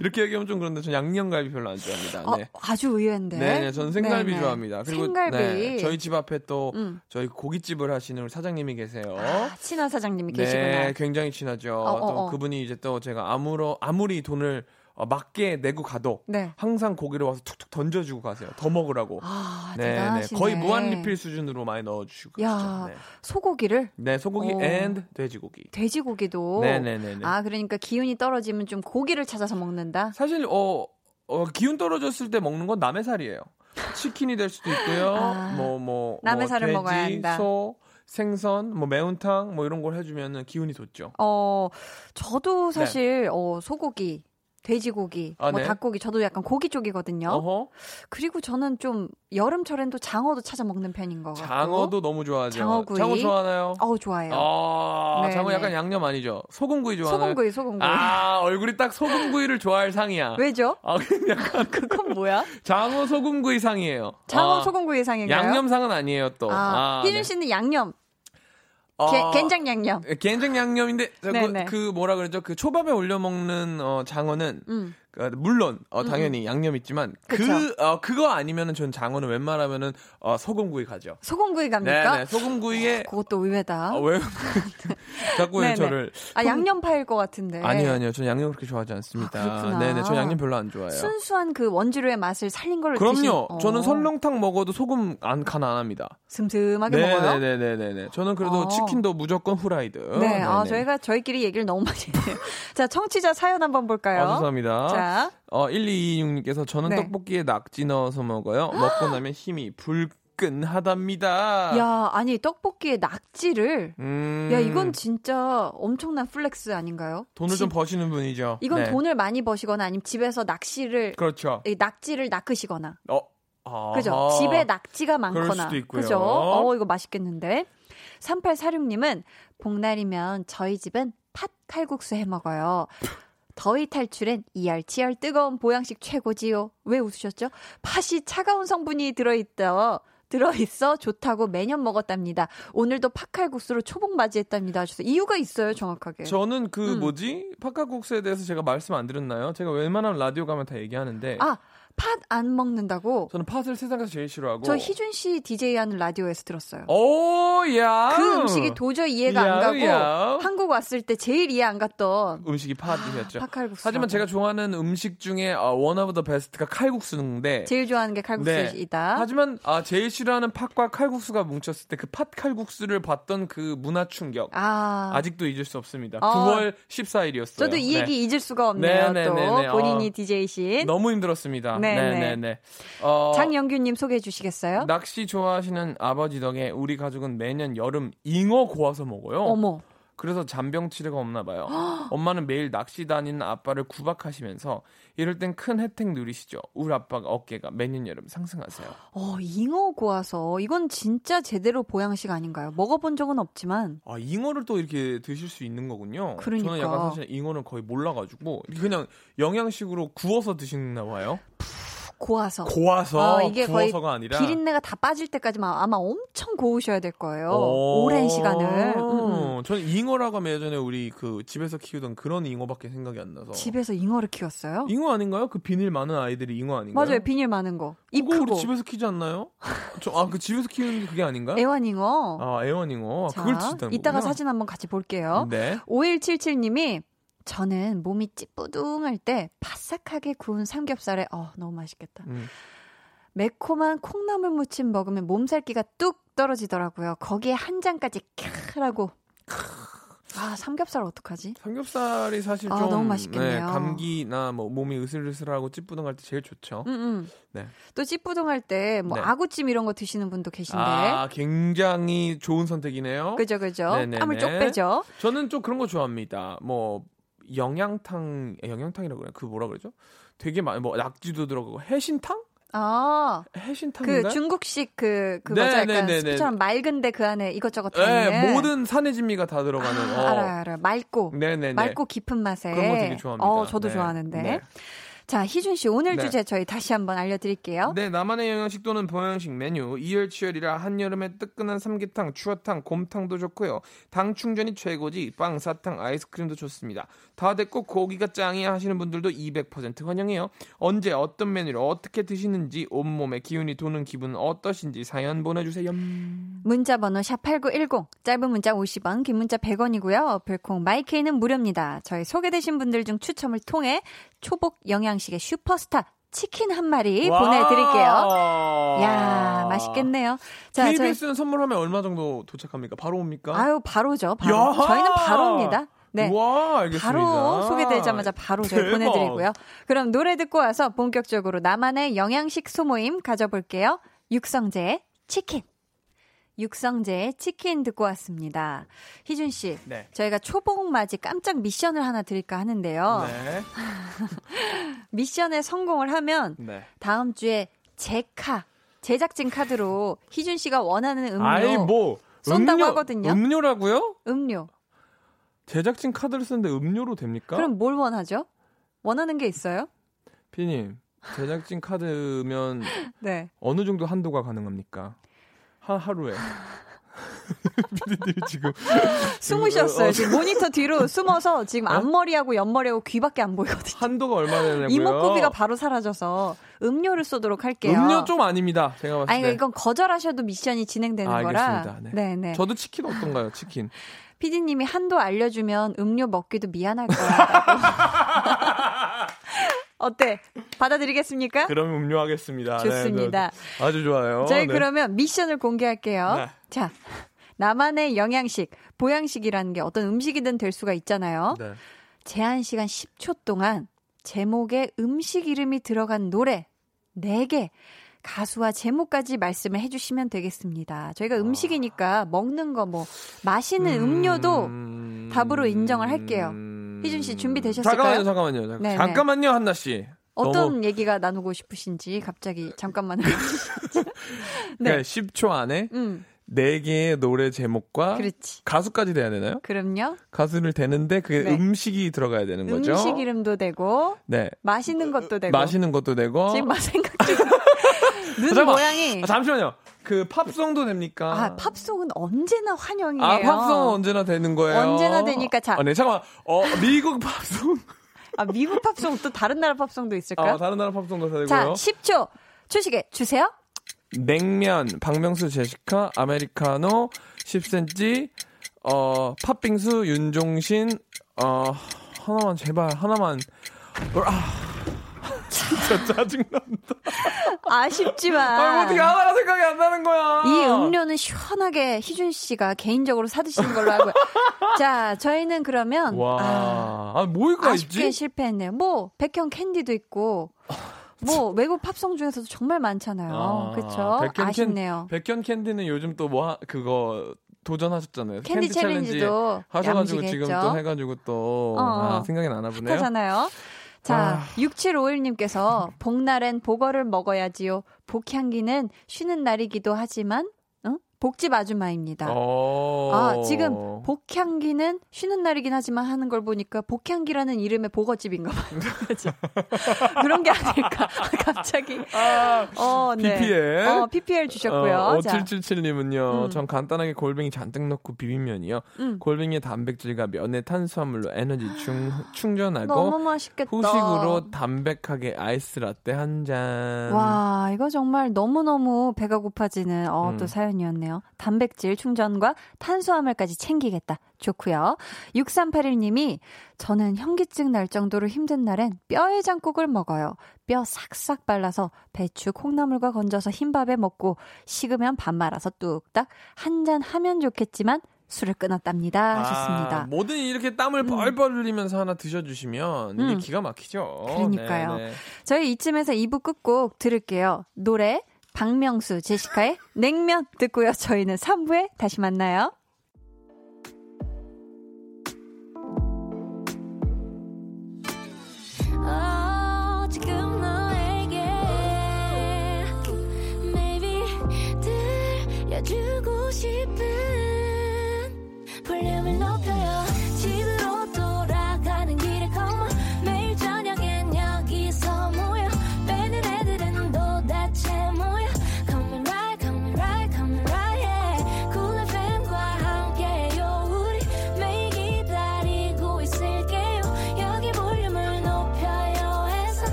이렇게 얘기하면 좀 그런데 전 양념갈비 별로 안 좋아합니다. 어, 네. 아주 의외인데. 네, 네, 저는 생갈비 네네. 좋아합니다. 그리고 생갈비. 네, 저희 집 앞에 또 음. 저희 고깃집을 하시는 사장님이 계세요. 아, 친한 사장님이 계시구나. 네, 굉장히 친하죠. 어, 어, 또 어. 그분이 이제 또 제가 아무로 아무리 돈을 어, 맞게 내고 가도 네. 항상 고기를 와서 툭툭 던져주고 가세요. 더 먹으라고. 아, 네, 네. 거의 무한 리필 수준으로 많이 넣어주시고. 야, 네. 소고기를? 네, 소고기 오. 앤 돼지고기. 돼지고기도. 네네네. 아, 그러니까 기운이 떨어지면 좀 고기를 찾아서 먹는다. 사실 어, 어 기운 떨어졌을 때 먹는 건 남의 살이에요. 치킨이 될 수도 있고요. 아, 뭐, 뭐, 남의 뭐, 살을 돼지, 먹어야 한다. 소, 생선, 뭐 매운탕, 뭐 이런 걸 해주면은 기운이 돋죠. 어, 저도 사실 네. 어 소고기 돼지고기, 아, 뭐 네? 닭고기, 저도 약간 고기 쪽이거든요. 어허. 그리고 저는 좀 여름철엔 또 장어도 찾아 먹는 편인 거 같고. 장어도 너무 좋아하죠. 장어구이. 장어 좋아하나요? 어우 좋아해요. 아, 네, 장어 약간 양념 아니죠? 소금구이 좋아하나요? 소금구이, 소금구이. 아, 얼굴이 딱 소금구이를 좋아할 상이야. 왜죠? 아, 약간 그건 뭐야? 장어 소금구이 상이에요. 장어 아, 소금구이 상인가요? 양념 상은 아니에요 또. 아, 아 희준 네. 씨는 양념. 어, 겐장 양념. 겐장 양념인데 그, 그, 뭐라 그러죠? 그 초밥에 올려 먹는 어, 장어는 음. 그, 물론 어, 음, 당연히 음. 양념 있지만 그쵸. 그 어, 그거 아니면은 전 장어는 웬만하면은 어, 소금구이 가죠. 소금구이 갑니까? 네네, 소금구이에 어, 그것도 의외다. 어, 왜 자꾸 왜 저를 아 양념 파일 것 같은데. 아니요 아니요 저는 양념 그렇게 좋아하지 않습니다. 아, 네네 저 양념 별로 안 좋아해요. 순수한 그 원재료의 맛을 살린 걸 그럼요. 드신... 어. 저는 설렁탕 먹어도 소금 안 간 안 합니다. 슴슴하게 네네네네네. 먹어요. 네네네. 저는 그래도 어. 치킨도 무조건 후라이드. 네. 네네. 아 저희가 저희끼리 얘기를 너무 많이 해요. 자 청취자 사연 한번 볼까요? 아, 감사합니다. 자. 어, 1226님께서 저는 네. 떡볶이에 낙지 넣어서 먹어요. 먹고 나면 힘이 불끈하답니다. 야, 아니 떡볶이에 낙지를 음... 야, 이건 진짜 엄청난 flex 아닌가요? 돈을 집... 좀 버시는 분이죠. 이건 네. 돈을 많이 버시거나 아니면 집에서 낚시를 그렇죠. 낙지를 낚으시거나. 어. 아 그죠? 집에 낙지가 많거나. 그죠? 어, 이거 맛있겠는데. 3846님은 복날이면 저희 집은 팥 칼국수 해 먹어요. 더위 탈출엔 이열치열 뜨거운 보양식 최고지요. 왜 웃으셨죠? 팥이 차가운 성분이 들어있다. 들어있어 좋다고 매년 먹었답니다. 오늘도 팥칼국수로 초복 맞이했답니다. 그래서 이유가 있어요, 정확하게. 저는 그 음. 뭐지 팥칼국수에 대해서 제가 말씀 안 드렸나요? 제가 웬만하면 라디오 가면 다 얘기하는데. 아 팥 안 먹는다고? 저는 팥을 세상에서 제일 싫어하고. 저 희준 씨 DJ 하는 라디오에서 들었어요. 오, 야. 그 음식이 도저히 이해가 야, 안 가고 야. 한국 왔을 때 제일 이해 안 갔던 음식이 팥이었죠. 아, 팥칼국수. 하지만 제가 좋아하는 음식 중에 one of the best가 칼국수인데 제일 좋아하는 게 칼국수이다. 네. 하지만 아, 제일 싫어하는 팥과 칼국수가 뭉쳤을 때 그 팥 칼국수를 봤던 그 문화 충격. 아. 아직도 잊을 수 없습니다. 어. 9월 14일이었어요. 저도 이 얘기 네. 잊을 수가 없네요. 네, 네, 또 네, 네. 본인이 어. DJ신. 너무 힘들었습니다. 네. 네네 네. 네. 어, 장영규님 소개해 주시겠어요? 낚시 좋아하시는 아버지 덕에 우리 가족은 매년 여름 잉어 고아서 먹어요. 어머. 그래서 잔병 치레가 없나 봐요. 엄마는 매일 낚시 다니는 아빠를 구박하시면서 이럴 땐 큰 혜택 누리시죠. 우리 아빠가 어깨가 매년 여름 상승하세요. 어, 잉어 구워서 이건 진짜 제대로 보양식 아닌가요? 먹어본 적은 없지만. 아, 잉어를 또 이렇게 드실 수 있는 거군요. 그러니까. 저는 약간 사실 잉어는 거의 몰라가지고 그냥 영양식으로 구워서 드시나 봐요. 고와서. 고와서 어, 이게 구워서가 아니라 비린내가 다 빠질 때까지만 아마 엄청 고우셔야 될 거예요. 오랜 시간을. 음, 음. 저는 잉어라고 하면 예전에 우리 그 집에서 키우던 그런 잉어밖에 생각이 안 나서. 집에서 잉어를 키웠어요? 잉어 아닌가요? 그 비닐 많은 아이들이 잉어 아닌가요? 맞아요. 비닐 많은 거. 입 크고. 집에서 키지 않나요? 아, 그 집에서 키우는 게 그게 아닌가? 애완잉어. 아, 애완잉어. 자, 그걸 진단 이따가 사진 한번 같이 볼게요. 네. 5177님이 저는 몸이 찌뿌둥할 때 바삭하게 구운 삼겹살에 어 너무 맛있겠다. 음. 매콤한 콩나물 무침 먹으면 몸살기가 뚝 떨어지더라고요. 거기에 한 잔까지 캬라고. 아 삼겹살 어떡하지? 삼겹살이 사실 아, 좀 너무 맛있겠네요. 네, 감기나 뭐 몸이 으슬으슬하고 찌뿌둥할 때 제일 좋죠. 음, 음. 네. 또 찌뿌둥할 때뭐 네. 아구찜 이런 거 드시는 분도 계신데. 아 굉장히 좋은 선택이네요. 그죠 그죠. 네네네. 땀을 쪽 빼죠. 저는 좀 그런 거 좋아합니다. 뭐 영양탕 영양탕이라고 그래요. 그 뭐라 그러죠? 되게 많이 뭐 낙지도 들어가고 해신탕? 아, 해신탕인가? 그 중국식 그 그거죠. 네, 약간 네, 네, 스프처럼 맑은데 그 안에 이것저것 다 네, 있는. 모든 산의 진미가 다 들어가는. 아, 어. 알아요, 알아요. 맑고. 네네네. 맑고 깊은 맛에. 그런 거 되게 좋아합니다. 어, 저도 네. 좋아하는데. 네. 자, 희준 씨 오늘 네. 주제 저희 다시 한번 알려드릴게요. 네, 나만의 영양식 또는 보양식 메뉴 이열치열이라 한여름에 뜨끈한 삼계탕, 추어탕, 곰탕도 좋고요. 당 충전이 최고지 빵, 사탕, 아이스크림도 좋습니다. 다 됐고 고기가 짱이야 하시는 분들도 200% 환영해요. 언제 어떤 메뉴를 어떻게 드시는지 온몸에 기운이 도는 기분 어떠신지 사연 보내주세요. 문자 번호 샵8910 짧은 문자 50원 긴 문자 100원이고요. 별콩 마이케이는 무료입니다. 저희 소개되신 분들 중 추첨을 통해 초복 영양 식의 슈퍼스타 치킨 한 마리 보내드릴게요. 야 맛있겠네요. 자, KBS는 저희... 선물하면 얼마 정도 도착합니까? 바로 옵니까? 아유, 바로죠. 바로. 저희는 바로 옵니다. 네. 와, 알겠습니다. 바로 소개되자마자 바로 저희 보내드리고요. 그럼 노래 듣고 와서 본격적으로 나만의 영양식 소모임 가져볼게요. 육성재의 치킨. 육성재의 치킨 듣고 왔습니다. 희준 씨, 네. 저희가 초복 맞이 깜짝 미션을 하나 드릴까 하는데요. 네. 미션에 성공을 하면 네. 다음 주에 제카 제작진 카드로 희준 씨가 원하는 음료 아이, 뭐, 쏜다고 음료, 하거든요. 음료라고요? 음료. 제작진 카드를 쓰는데 음료로 됩니까? 그럼 뭘 원하죠? 원하는 게 있어요? 피님, 제작진 카드면 네. 어느 정도 한도가 가능합니까? 한 하루에. 피디님 지금 숨으셨어요. 어, 지금 모니터 뒤로 숨어서 지금 어? 앞머리하고 옆머리하고 귀밖에 안 보이거든요. 한도가 얼마 되냐고요? 이목구비가 바로 사라져서 음료를 쏘도록 할게요. 음료 좀 아닙니다. 제가 봤을 때. 아니 이건 거절하셔도 미션이 진행되는 아, 거라. 알겠습니다. 네. 네, 네. 저도 치킨 어떤가요? 치킨. 피디님이 한도 알려주면 음료 먹기도 미안할 거야. 어때? 받아들이겠습니까? 그럼 음료하겠습니다. 네, 좋습니다. 네, 아주 좋아요. 저희 네. 그러면 미션을 공개할게요. 네. 자, 나만의 영양식, 보양식이라는 게 어떤 음식이든 될 수가 있잖아요. 네. 제한 시간 10초 동안 제목에 음식 이름이 들어간 노래 4개 가수와 제목까지 말씀을 해주시면 되겠습니다. 저희가 아. 음식이니까 먹는 거 뭐 마시는 음료도 음... 답으로 인정을 할게요. 희준 씨 준비되셨을까요? 잠깐만요, 잠깐만요. 잠깐. 네, 네. 잠깐만요, 한나 씨. 어떤 너무... 얘기가 나누고 싶으신지 갑자기 잠깐만요. 네. 그러니까 10초 안에 음. 네 개의 노래 제목과 그렇지. 가수까지 돼야 되나요? 그럼요. 가수를 되는데 그게 네. 음식이 들어가야 되는 거죠. 음식 이름도 되고, 네. 마시는 것도 되고, 마시는 것도 되고. 지금 막 생각 중. 눈 아, 모양이. 아, 잠시만요. 그 팝송도 됩니까? 아, 팝송은 언제나 환영이에요. 아, 팝송은 언제나 되는 거예요. 언제나 되니까 자. 아, 네, 잠깐만. 어, 미국 팝송. 아, 미국 팝송 또 다른 나라 팝송도 있을까요? 아, 다른 나라 팝송도 되고요. 자, 10초. 초식에 주세요. 냉면, 박명수 제시카, 아메리카노, 10cm, 어, 팥빙수, 윤종신, 어, 하나만, 제발, 하나만. 아. 진짜 짜증난다. 아쉽지만. 아, 어떻게 하나가 생각이 안 나는 거야. 이 음료는 시원하게 희준 씨가 개인적으로 사드시는 걸로 알고요. 자, 저희는 그러면. 와. 아, 아 뭐가 아쉽게 있지? 실패했네요. 뭐, 백현 캔디도 있고. 뭐 외국 팝송 중에서도 정말 많잖아요. 아, 그렇죠? 아쉽네요. 캔, 백현 캔디는 요즘 또 뭐 그거 도전하셨잖아요. 캔디, 캔디 챌린지도 하셔가지고 지금 또 해가지고 또 어, 아, 생각이 나나 보네요. 하잖아요. 자, 아. 6751님께서 복날엔 복어를 먹어야지요. 복향기는 쉬는 날이기도 하지만 복집 아줌마입니다. 어. 아, 지금 복향기는 쉬는 날이긴 하지만 하는 걸 보니까 복향기라는 이름의 보거집인가 봐요. 그런 게 아닐까. 갑자기. 아, 어, 네. PPL. 어, PPL 주셨고요. 어, 5777님은요. 음. 전 간단하게 골뱅이 잔뜩 넣고 비빔면이요. 음. 골뱅이의 단백질과 면의 탄수화물로 에너지 충, 충전하고 너무 맛있겠다. 후식으로 담백하게 아이스 라떼 한 잔. 와, 이거 정말 너무너무 배가 고파지는 어, 음. 또 사연이었네요. 좋네요. 단백질 충전과 탄수화물까지 챙기겠다. 좋고요. 6381님이 저는 현기증 날 정도로 힘든 날엔 뼈해장국을 먹어요. 뼈 싹싹 발라서 배추, 콩나물과 건져서 흰밥에 먹고 식으면 밥 말아서 뚝딱 한 잔 하면 좋겠지만 술을 끊었답니다. 하셨습니다. 아, 뭐든 이렇게 땀을 음. 뻘뻘 흘리면서 하나 드셔주시면 이게 음. 기가 막히죠. 그러니까요. 네네. 저희 이쯤에서 2부 끝곡 들을게요. 노래 박명수, 제시카의 냉면 듣고요. 저희는 3부에 다시 만나요. 주고 싶은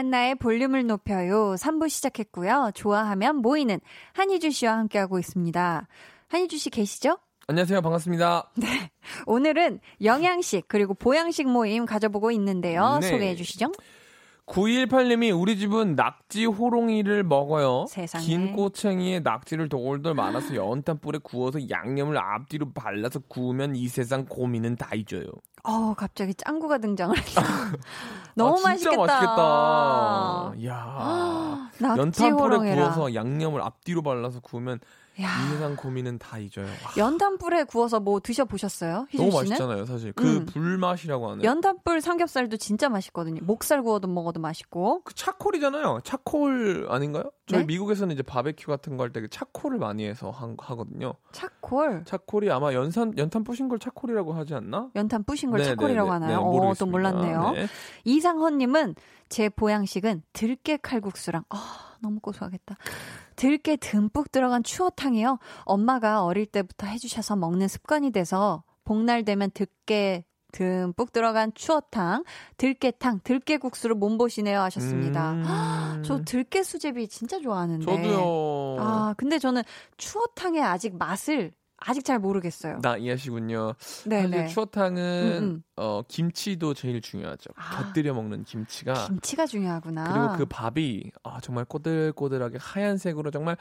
강한나의 볼륨을 높여요. 3부 시작했고요. 좋아하면 모이는 한희주 씨와 함께하고 있습니다. 한희주 씨 계시죠? 안녕하세요. 반갑습니다. 네. 오늘은 영양식 그리고 보양식 모임 가져보고 있는데요. 네. 소개해 주시죠. 918님이 우리 집은 낙지 호롱이를 먹어요. 세상에. 긴 꼬챙이에 낙지를 돌돌 말아서 연탄 불에 구워서 양념을 앞뒤로 발라서 구우면 이 세상 고민은 다 잊어요. 어, 갑자기 짱구가 등장을 했어. 너무 아, 맛있겠다. 맛있겠다. 이야. 연탄불에 구워서 양념을 앞뒤로 발라서 구우면 야. 이 세상 고민은 다 잊어요. 연탄불에 구워서 뭐 드셔보셨어요? 너무 맛있잖아요, 사실. 그 음. 불맛이라고 하는. 연탄불 삼겹살도 진짜 맛있거든요. 목살 구워도 먹어도 맛있고. 그 차콜이잖아요. 차콜 아닌가요? 저희 네? 미국에서는 이제 바베큐 같은 거 할 때 그 차콜을 많이 해서 하, 하거든요. 차콜? 차콜이 아마 연산, 연탄 부신 걸 차콜이라고 하지 않나? 연탄 부신 걸 네, 차콜이라고 네, 네. 하나요? 네, 어, 또 몰랐네요. 네. 이상헌님은 제 보양식은 들깨 칼국수랑, 아, 너무 고소하겠다. 들깨 듬뿍 들어간 추어탕이요. 엄마가 어릴 때부터 해주셔서 먹는 습관이 돼서 복날 되면 들깨 듬뿍 들어간 추어탕, 들깨탕, 들깨국수를 몸보시네요 하셨습니다. 음. 저 들깨 수제비 진짜 좋아하는데. 저도요. 아, 근데 저는 추어탕의 아직 맛을 아직 잘 모르겠어요. 나 이해하시군요. 네 사실 네. 추어탕은 음, 음. 어, 김치도 제일 중요하죠. 아, 곁들여 먹는 김치가. 김치가 중요하구나. 그리고 그 밥이 아, 정말 꼬들꼬들하게 하얀색으로 정말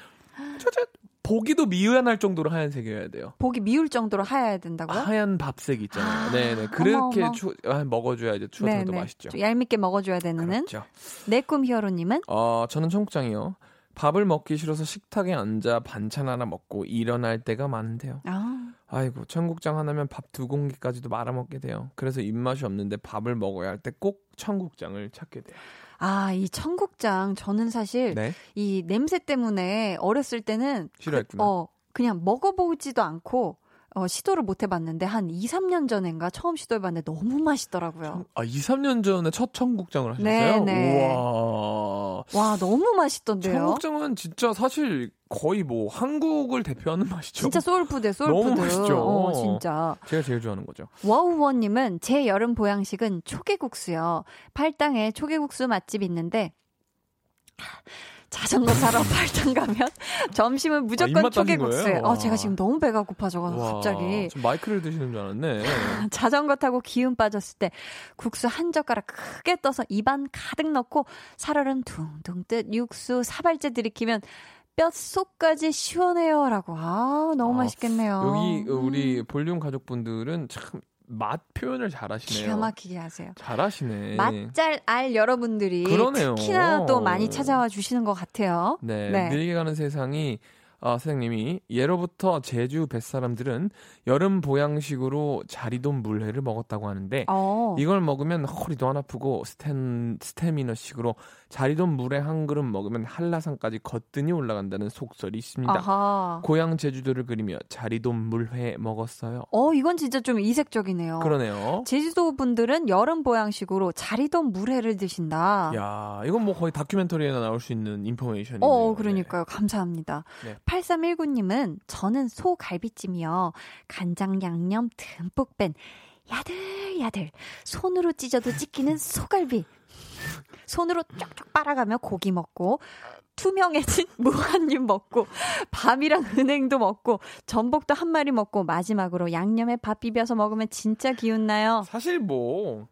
저저 보기도 미안할 정도로 하얀색이어야 돼요. 보기 미울 정도로 하얘야 된다고요? 하얀 밥색 있잖아요. 아, 네네. 그렇게 어머, 어머. 추, 아, 먹어줘야죠. 추어탕도 네네. 맛있죠. 얄밉게 먹어줘야 되는. 그렇죠. 내꿈 히어로님은? 어, 저는 청국장이요. 밥을 먹기 싫어서 식탁에 앉아 반찬 하나 먹고 일어날 때가 많은데요. 아. 아이고 청국장 하나면 밥 두 공기까지도 말아 먹게 돼요. 그래서 입맛이 없는데 밥을 먹어야 할 때 꼭 청국장을 찾게 돼요. 아, 이 청국장 저는 사실 네? 이 냄새 때문에 어렸을 때는 싫어했구나. 그, 어, 그냥 먹어보지도 않고 어, 시도를 못 해봤는데 한 2, 3년 전인가 처음 시도해봤는데 너무 맛있더라고요. 아, 2, 3년 전에 첫 청국장을 하셨어요? 네, 네. 우와. 와, 너무 맛있던데요? 청국장은 진짜 사실 거의 뭐 한국을 대표하는 맛이죠. 진짜 soul food, soul food. 너무 맛있죠. 어, 진짜. 제가 제일 좋아하는 거죠. 와우원님은 제 여름 보양식은 초계국수요. 팔당에 초계국수 맛집 있는데 자전거 타러 팔당 가면 점심은 무조건 아, 초계국수예요. 어, 제가 지금 너무 배가 고파져서 갑자기. 마이크를 드시는 줄 알았네. 자전거 타고 기운 빠졌을 때 국수 한 젓가락 크게 떠서 입안 가득 넣고 살얼음 둥둥 듯 육수 사발째 들이키면 뼛속까지 시원해요라고. 아, 너무 아, 맛있겠네요. 여기 우리 음. 볼륨 가족분들은 참 맛 표현을 잘하시네요. 기가 막히게 하세요. 잘하시네. 맛잘 알 여러분들이 그러네요. 특히나 또 많이 찾아와 주시는 것 같아요. 네, 네. 느리게 가는 세상이 아, 사장님이 예로부터 제주 뱃사람들은 여름 보양식으로 자리돔 물회를 먹었다고 하는데 어. 이걸 먹으면 허리도 안 아프고 스탠, 스태미너식으로 자리돔 물회 한 그릇 먹으면 한라산까지 거뜬히 올라간다는 속설이 있습니다. 아하. 고향 제주도를 그리며 자리돔 물회 먹었어요. 어, 이건 진짜 좀 이색적이네요. 그러네요. 제주도 분들은 여름 보양식으로 자리돔 물회를 드신다. 야, 이건 뭐 거의 다큐멘터리에나 나올 수 있는 인포메이션이네요. 어, 그러니까요. 네. 감사합니다. 네. 8319님은 저는 소갈비찜이요. 간장 양념 듬뿍 뺀 야들야들 손으로 찢어도 찢기는 소갈비. 손으로 쫙쫙 빨아가며 고기 먹고 투명해진 무한입 먹고 밤이랑 은행도 먹고 전복도 한 마리 먹고 마지막으로 양념에 밥 비벼서 먹으면 진짜 기운 나요. 사실 뭐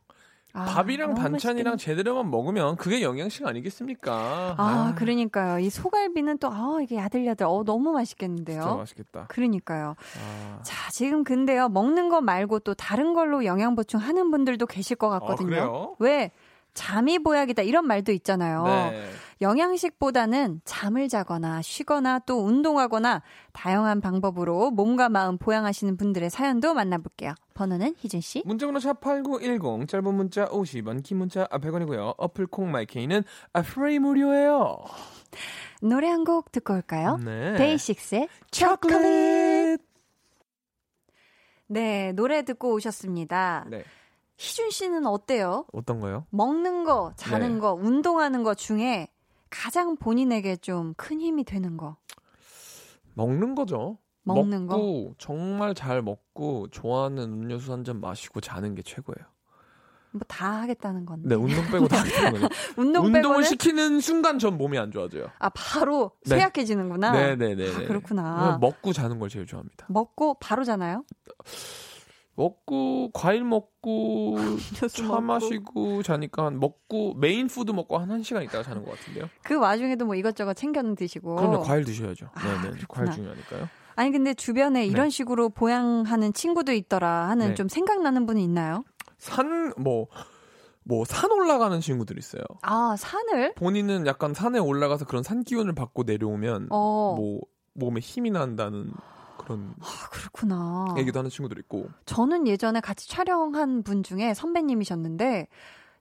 아, 밥이랑 반찬이랑 맛있겠네. 제대로만 먹으면 그게 영양식 아니겠습니까? 아, 아, 그러니까요. 이 소갈비는 또, 아, 이게 야들야들, 어, 너무 맛있겠는데요. 진짜 맛있겠다. 그러니까요. 아. 자, 지금 근데요, 먹는 거 말고 또 다른 걸로 영양 보충하는 분들도 계실 것 같거든요. 아, 왜? 잠이 보약이다 이런 말도 있잖아요. 네. 영양식보다는 잠을 자거나 쉬거나 또 운동하거나 다양한 방법으로 몸과 마음 보양하시는 분들의 사연도 만나볼게요. 번호는 희준 씨. 문자번호 샵8910 짧은 문자 50원 긴 문자 100원이고요. 어플 콩 마이케이는 free 무료예요. 노래 한 곡 듣고 올까요? 네. 데이식스의 초콜릿. 네, 노래 듣고 오셨습니다. 네. 희준 씨는 어때요? 어떤 거요? 먹는 거, 자는 네. 거, 운동하는 거 중에 가장 본인에게 좀 큰 힘이 되는 거. 먹는 거죠. 먹는 먹고 거? 정말 잘 먹고 좋아하는 음료수 한 잔 마시고 자는 게 최고예요. 뭐 다 하겠다는 건데. 네, 운동 빼고 다 하겠다는 거죠. 운동 운동을 빼고는... 시키는 순간 전 몸이 안 좋아져요. 아, 바로 네. 쇠약해지는구나. 네, 네, 네. 아, 그렇구나. 먹고 자는 걸 제일 좋아합니다. 먹고 바로 자나요? 먹고 과일 먹고 차 마시고 자니까 먹고 main food 먹고 한 1시간 있다가 자는 것 같은데요. 그 와중에도 뭐 이것저것 챙겨는 드시고. 그러면 과일 드셔야죠. 아, 네네. 그렇구나. 과일 중요하니까요. 아니 근데 주변에 네. 이런 식으로 보양하는 친구도 있더라 하는 네. 좀 생각나는 분이 있나요? 산 뭐 뭐 산 올라가는 친구들 있어요. 아 산을? 본인은 약간 산에 올라가서 그런 산 기운을 받고 내려오면 어. 뭐 몸에 힘이 난다는 그런 아, 그렇구나. 얘기도 하는 친구들 있고. 저는 예전에 같이 촬영한 분 중에 선배님이셨는데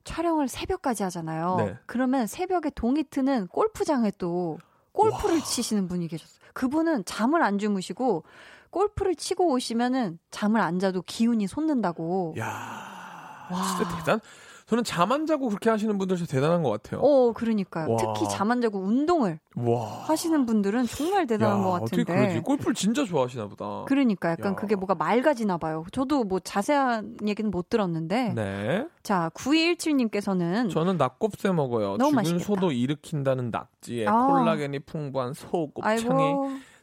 촬영을 새벽까지 하잖아요. 네. 그러면 새벽에 동이 트는 골프장에 또 골프를 와. 치시는 분이 계셨어요. 그분은 잠을 안 주무시고 골프를 치고 오시면은 잠을 안 자도 기운이 솟는다고. 야. 와. 진짜 대단. 저는 잠 안 자고 그렇게 하시는 분들 진짜 대단한 것 같아요. 어, 그러니까요. 와. 특히 잠 안 자고 운동을 와. 하시는 분들은 정말 대단한 야, 것 같은데. 어떻게 그러지? 골프를 진짜 좋아하시나 보다. 그러니까 약간 야. 그게 뭐가 맑아지나 봐요. 저도 뭐 자세한 얘기는 못 들었는데. 네. 자, 9217님께서는 저는 낙곱새 먹어요. 너무 죽은 맛있겠다. 소도 일으킨다는 낙지에 아. 콜라겐이 풍부한 소곱창에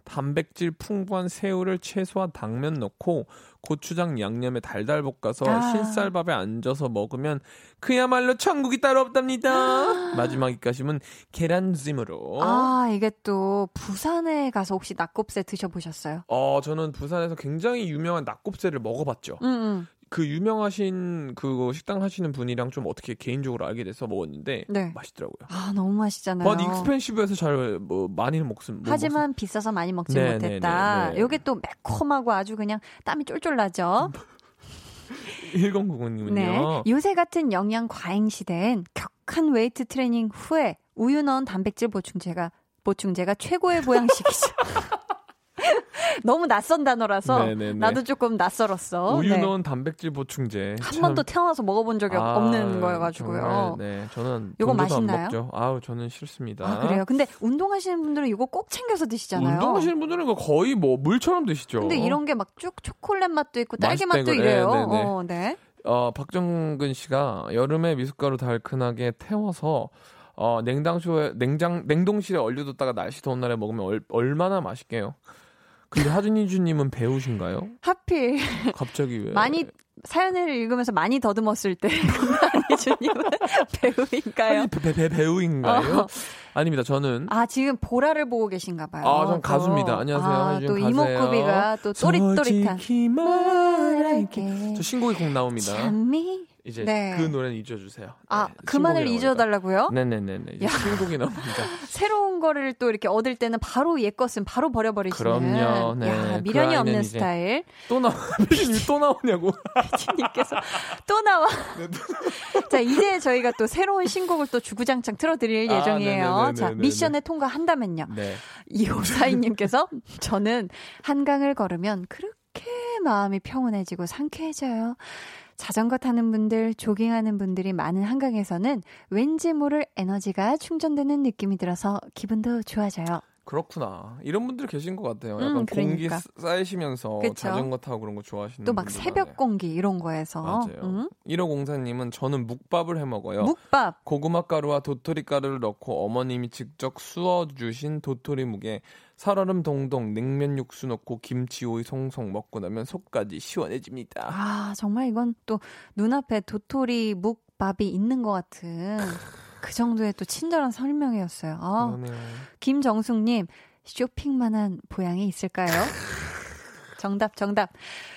단백질 풍부한 새우를 채소와 당면 넣고 고추장 양념에 달달 볶아서 아. 신쌀밥에 얹어서 먹으면 그야말로 천국이 따로 없답니다. 아. 마지막 입가심은 계란찜으로. 아 이게 또 부산에 가서 혹시 낙곱새 드셔보셨어요? 어 저는 부산에서 굉장히 유명한 낙곱새를 먹어봤죠. 음, 음. 그 유명하신 그 식당 하시는 분이랑 좀 어떻게 개인적으로 알게 돼서 먹었는데 네. 맛있더라고요. 아 너무 맛있잖아요. but expensive해서 잘 뭐 많이는 먹습. 뭐 하지만 먹습... 비싸서 많이 먹지 네, 못했다. 네, 네, 요게 또 매콤하고 아주 그냥 땀이 쫄쫄 나죠. 1099님은요. 네. 요새 같은 영양 과잉 시대엔 격한 웨이트 트레이닝 후에 우유 넣은 단백질 보충제가 보충제가 최고의 보양식이죠. 너무 낯선 단어라서 네네네. 나도 조금 낯설었어. 우유 네. 넣은 단백질 보충제. 한 참... 번도 태어나서 먹어본 적이 아, 없는 거여가지고요. 네, 저는 이거 맛있나요? 먹죠. 아우 저는 싫습니다. 아, 그래요? 근데 운동하시는 분들은 이거 꼭 챙겨서 드시잖아요. 운동하시는 분들은 거의 뭐 물처럼 드시죠. 근데 이런 게 막 쭉 초콜릿 맛도 있고 딸기 맛도 이래요. 네, 어, 네. 어, 박정근 씨가 여름에 미숫가루 달큰하게 태워서 어, 냉장쇼에 냉장 냉동실에 얼려뒀다가 날씨 더운 날에 먹으면 얼, 얼마나 맛있게요. 근데 하준이주님은 배우신가요? 하필. 갑자기 왜? 많이 사연을 읽으면서 많이 더듬었을 때 희준님은 배우인가요? 배, 배, 배우인가요? 어. 아닙니다. 저는 아 지금 보라를 보고 계신가 봐요. 아, 전 가수입니다. 안녕하세요. 아, 또 이목구비가 또 또릿또릿한. 저 신곡이 꼭 나옵니다. 잠미 이제 네. 그 노래는 잊어주세요. 아, 네, 그만을 잊어달라고요? 네네네네. 이제 신곡이 나옵니다. 새로운 거를 또 이렇게 얻을 때는 바로 옛 것은 바로 버려버리시는. 그럼요. 네. 야, 미련이 그 없는 스타일. 또 나, 피디님 또 나오냐고. 피디님께서 또 나와. 네, 자, 이제 저희가 또 새로운 신곡을 또 주구장창 틀어드릴 아, 예정이에요. 자, 미션에 통과한다면요. 네. 이호사이님께서 저는 한강을 걸으면 그렇게 마음이 평온해지고 상쾌해져요. 자전거 타는 분들, 조깅하는 분들이 많은 한강에서는 왠지 모를 에너지가 충전되는 느낌이 들어서 기분도 좋아져요. 그렇구나. 이런 분들 계신 것 같아요. 약간 음, 그러니까. 공기 쌓이시면서 그쵸? 자전거 타고 그런 거 좋아하시는 또 막 새벽 많아요. 공기 이런 거에서. 맞아요. 음? 1호 공사님은 저는 묵밥을 해 먹어요. 묵밥. 고구마 가루와 도토리 가루를 넣고 어머님이 직접 수어 주신 도토리 묵에 살얼음 동동 냉면 육수 넣고 김치 오이 송송 먹고 나면 속까지 시원해집니다. 아 정말 이건 또 눈앞에 도토리 묵밥이 있는 것 같은. 그 정도의 또 친절한 설명이었어요. 아, 김정숙님, 쇼핑만한 보양이 있을까요? 정답, 정답.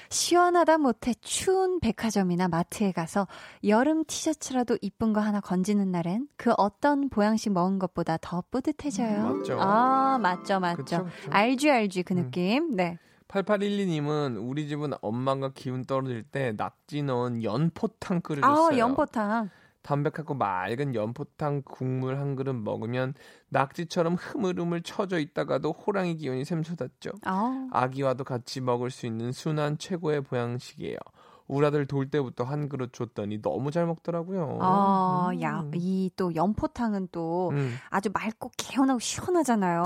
시원하다 못해 추운 백화점이나 마트에 가서 여름 티셔츠라도 이쁜 거 하나 건지는 날엔 그 어떤 보양식 먹은 것보다 더 뿌듯해져요. 음, 맞죠. 아, 맞죠, 맞죠. 그쵸, 그쵸. 알지, 알지, 그 음. 느낌. 네. 8812님은 우리 집은 엄마가 기운 떨어질 때 낙지 넣은 연포탕 끓여줬어요. 아, 연포탕. 담백하고 맑은 연포탕 국물 한 그릇 먹으면 낙지처럼 흐물흐물 쳐져 있다가도 호랑이 기운이 샘솟았죠. 아. 아기와도 같이 먹을 수 있는 순한 최고의 보양식이에요. 우라들 돌 때부터 한 그릇 줬더니 너무 잘 먹더라고요. 아, 음. 야, 이 또 연포탕은 또 음. 아주 맑고 개운하고 시원하잖아요.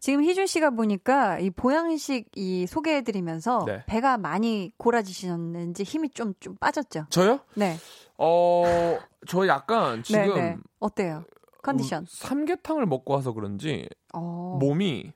지금 희준 씨가 보니까 이 보양식 이 소개해드리면서 네. 배가 많이 고라지셨는지 힘이 좀, 좀 빠졌죠? 저요? 네. 어, 저 약간 지금. 네네. 어때요? 컨디션. 음, 삼계탕을 먹고 와서 그런지 어. 몸이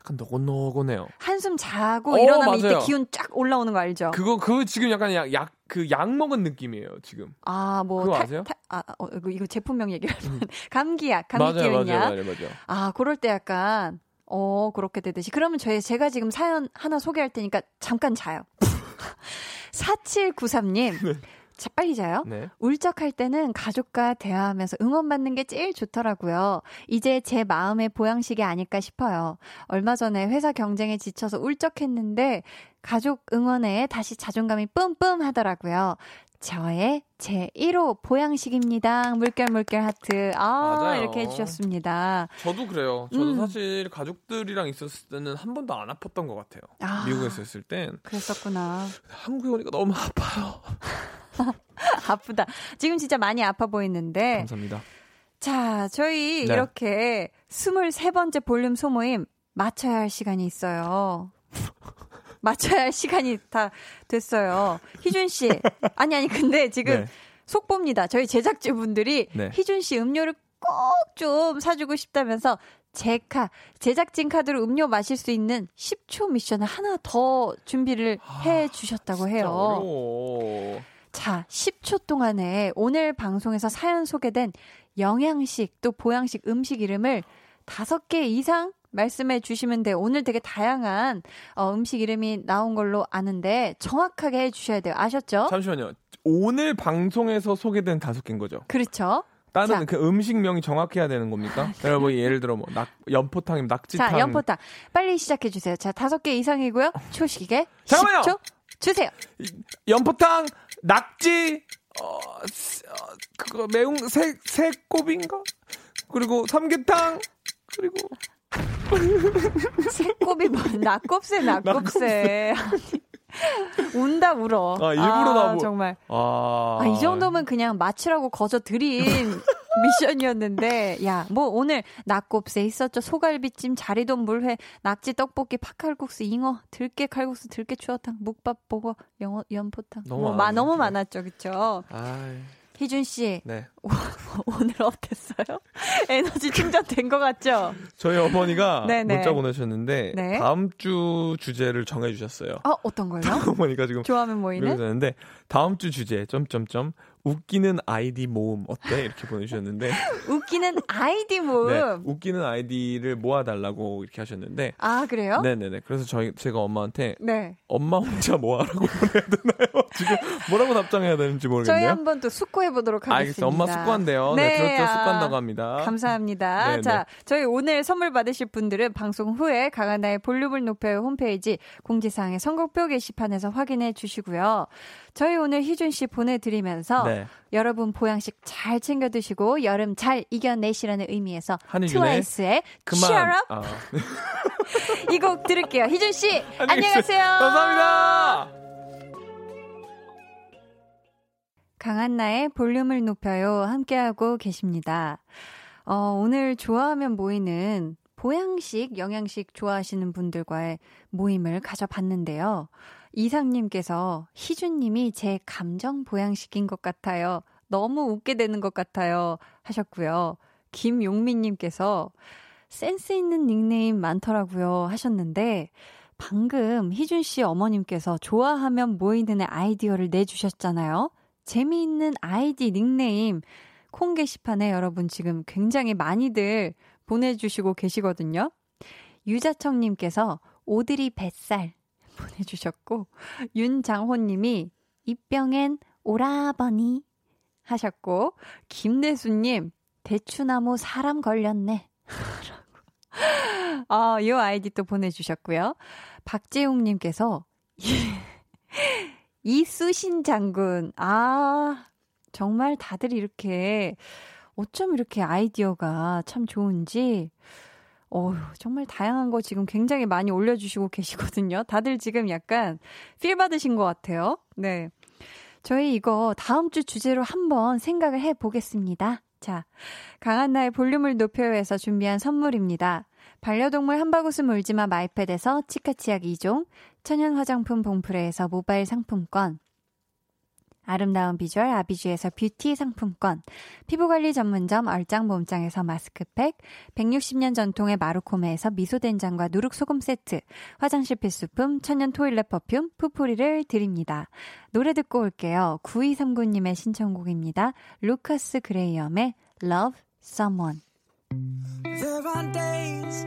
약간 너곤너곤해요. 한숨 자고 어, 일어나면 맞아요. 이때 기운 쫙 올라오는 거 알죠? 그거 그거 지금 약간 약 약그약 먹은 느낌이에요 지금. 아뭐 그거 탈, 아세요? 탈, 아 어, 이거 제품명 얘기하면 음. 감기약, 감기 기운약. 맞아요, 맞아요, 맞아요. 아 그럴 때 약간 어 그렇게 되듯이. 그러면 저희 제가 지금 사연 하나 소개할 테니까 잠깐 자요. 4793님. 네. 자, 빨리 자요. 네. 울적할 때는 가족과 대화하면서 응원받는 게 제일 좋더라고요. 이제 제 마음의 보양식이 아닐까 싶어요. 얼마 전에 회사 경쟁에 지쳐서 울적했는데 가족 응원에 다시 자존감이 뿜뿜 하더라고요. 저의 제 1호 보양식입니다. 물결 물결 하트. 아, 맞아요. 이렇게 해주셨습니다. 저도 그래요. 저도 음. 사실 가족들이랑 있었을 때는 한 번도 안 아팠던 것 같아요. 아, 미국에 있을 땐. 그랬었구나. 한국에 오니까 너무 아파요. 아프다. 지금 진짜 많이 아파 보이는데. 감사합니다. 자, 저희 네. 이렇게 23번째 볼륨 소모임 맞춰야 할 시간이 있어요. 맞춰야 할 시간이 다 됐어요. 희준 씨. 아니, 아니, 근데 지금 네. 속보입니다. 저희 제작진분들이 네. 희준 씨 음료를 꼭 좀 사주고 싶다면서 제카, 제작진 카드로 음료 마실 수 있는 10초 미션을 하나 더 준비를 아, 해 주셨다고 해요. 어려워. 자, 10초 동안에 오늘 방송에서 사연 소개된 영양식 또 보양식 음식 이름을 5개 이상 말씀해 주시면 돼요. 오늘 되게 다양한 어, 음식 이름이 나온 걸로 아는데 정확하게 해 주셔야 돼요. 아셨죠? 잠시만요. 오늘 방송에서 소개된 다섯 개인 거죠? 그렇죠. 다른 자. 그 음식명이 정확해야 되는 겁니까? 여러분 뭐 예를 들어 뭐 낙, 연포탕이면 낙지탕. 자, 연포탕. 빨리 시작해 주세요. 자, 다섯 개 이상이고요. 초식에 잠깐만요. 10초 주세요. 연포탕, 낙지, 어, 어 그거 매운 새 새꼽인가? 그리고 삼계탕, 그리고 새꼽이 뭐 낙곱새 낙곱새. 운다 울어. 아 일부러 아, 나 정말. 아. 아, 이 정도면 그냥 맞추라고 거저 드린 미션이었는데, 야, 뭐 오늘 낙곱새 있었죠. 소갈비찜, 자리돈 물회, 낙지 떡볶이, 팥칼국수, 잉어, 들깨 칼국수, 들깨 추어탕, 묵밥 보고, 영어 연포탕. 너무, 뭐, 마, 너무 많았죠, 그쵸? 아 희준 씨. 네. 오늘 어땠어요? 에너지 충전된 것 같죠? 저희 어머니가 네네. 문자 보내셨는데 네. 다음 주 주제를 정해 주셨어요. 아, 어떤 걸요? 어머니가 지금 좋아하면 모이는? 는데 다음 주 주제 점점점 웃기는 아이디 모음 어때? 이렇게 보내주셨는데. 웃기는 아이디 모음? 네, 웃기는 아이디를 모아달라고 이렇게 하셨는데. 아, 그래요? 네네네. 그래서 저희, 제가 엄마한테. 네. 엄마 혼자 모아라고 보내야 되나요? 지금 뭐라고 답장해야 되는지 모르겠네요. 저희 한번 또 숙고해보도록 하겠습니다. 알겠습니다. 엄마 숙고한대요. 네, 네 그렇죠. 숙고한다고 합니다. 감사합니다. 네네. 자, 저희 오늘 선물 받으실 분들은 방송 후에 강한나의 볼륨을 높여요 홈페이지 공지사항의 선곡표 게시판에서 확인해 주시고요. 저희 오늘 희준 씨 보내드리면서 네. 여러분 보양식 잘 챙겨 드시고 여름 잘 이겨내시라는 의미에서 트와이스의 그만. Shut Up 아. 이곡 들을게요. 희준 씨 안녕하세요. 감사합니다. 강한나의 볼륨을 높여요 함께하고 계십니다. 어, 오늘 좋아하면 모이는 보양식, 영양식 좋아하시는 분들과의 모임을 가져봤는데요. 이상님께서 희준님이 제 감정 보양식인 것 같아요. 너무 웃게 되는 것 같아요. 하셨고요. 김용민님께서 센스 있는 닉네임 많더라고요. 하셨는데, 방금 희준 씨 어머님께서 좋아하면 모이는 아이디어를 내주셨잖아요. 재미있는 아이디 닉네임 콩 게시판에 여러분 지금 굉장히 많이들 보내주시고 계시거든요. 유자청님께서 오드리 뱃살 보내주셨고, 윤장호님이 입병엔 오라버니 하셨고, 김내수님, 대추나무 사람 걸렸네. 아, 요 아이디 또 보내주셨고요. 박재웅님께서, 이수신 장군, 아, 정말 다들 이렇게, 어쩜 이렇게 아이디어가 참 좋은지, 어 정말 다양한 거 지금 굉장히 많이 올려주시고 계시거든요. 다들 지금 약간 필 받으신 것 같아요. 네. 저희 이거 다음 주 주제로 한번 생각을 해 보겠습니다. 자, 강한 나의 볼륨을 높여서 준비한 선물입니다. 반려동물 한바구스 울지마 마이패드에서 치카치약 2종, 천연 화장품 봉프레에서 모바일 상품권, 아름다운 비주얼 아비주에서 뷰티 상품권, 피부관리 전문점 얼짱 몸짱에서 마스크팩, 160년 전통의 마루코메에서 미소된장과 누룩소금 세트, 화장실 필수품 천연 toilet perfume 푸풀이를 드립니다. 노래 듣고 올게요. 9239님의 신청곡입니다. 루카스 그레이엄의 Love Someone. There are days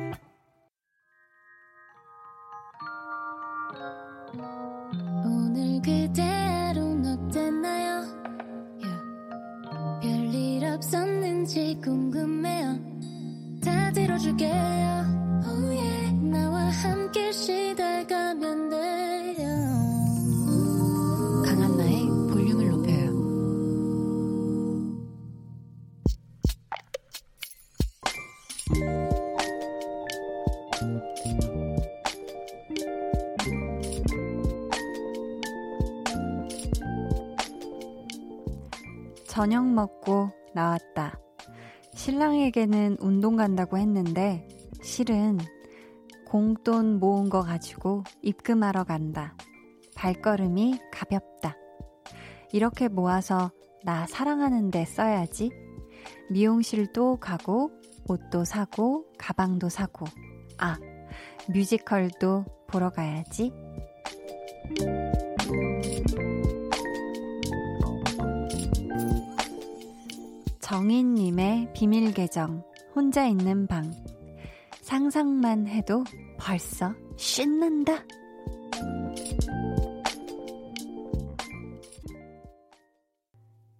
오늘 그대 별일 없었는지 궁금해요. 다 들어줄게요. Oh yeah. 나와 함께 시달가면 돼요. 강한나의 볼륨을 높여요. 저녁 먹고 나왔다. 신랑에게는 운동 간다고 했는데 실은 공돈 모은 거 가지고 입금하러 간다. 발걸음이 가볍다. 이렇게 모아서 나 사랑하는데 써야지. 미용실도 가고 옷도 사고 가방도 사고 아 뮤지컬도 보러 가야지. 정인님의 비밀 계정, 혼자 있는 방. 상상만 해도 벌써 신난다.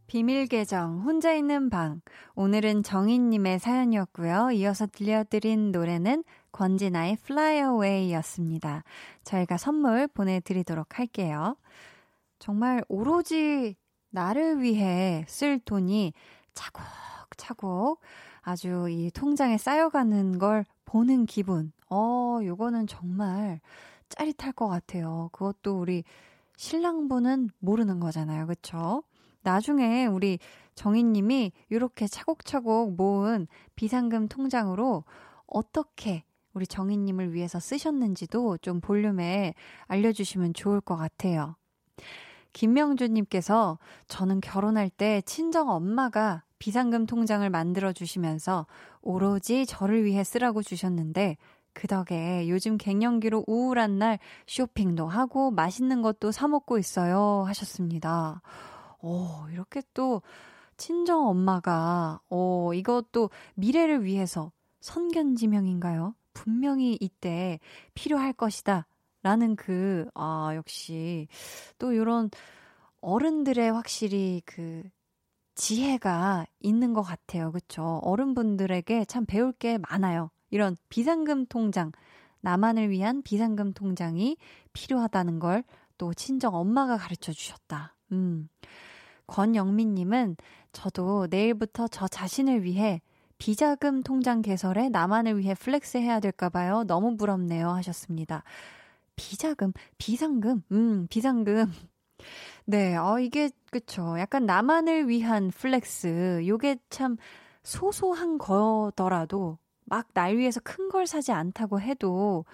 비밀 계정, 혼자 있는 방. 오늘은 정인님의 사연이었고요. 이어서 들려드린 노래는 권진아의 Fly Away 였습니다. 저희가 선물 보내드리도록 할게요. 정말 오로지 나를 위해 쓸 돈이 차곡차곡 아주 이 통장에 쌓여가는 걸 보는 기분. 어, 요거는 정말 짜릿할 것 같아요. 그것도 우리 신랑분은 모르는 거잖아요. 그쵸? 나중에 우리 정희님이 이렇게 차곡차곡 모은 비상금 통장으로 어떻게 우리 정희님을 위해서 쓰셨는지도 좀 볼륨에 알려주시면 좋을 것 같아요. 김명주님께서 저는 결혼할 때 친정 엄마가 비상금 통장을 만들어 주시면서 오로지 저를 위해 쓰라고 주셨는데 그 덕에 요즘 갱년기로 우울한 날 쇼핑도 하고 맛있는 것도 사 먹고 있어요 하셨습니다. 오, 이렇게 또 친정 엄마가, 오, 이것도 미래를 위해서 선견지명인가요? 분명히 이때 필요할 것이다. 라는 그, 아, 역시 또 이런 어른들의 확실히 그 지혜가 있는 것 같아요. 그쵸? 어른분들에게 참 배울 게 많아요. 이런 비상금 통장, 나만을 위한 비상금 통장이 필요하다는 걸 또 친정 엄마가 가르쳐 주셨다. 음. 권영민님은 저도 내일부터 저 자신을 위해 비자금 통장 개설에 나만을 위해 flex 해야 될까봐요. 너무 부럽네요. 하셨습니다. 비자금, 비상금, 음, 비상금. 네, 어, 이게, 그쵸. 약간 나만을 위한 flex. 요게 참 소소한 거더라도 막 날 위해서 큰 걸 사지 않다고 해도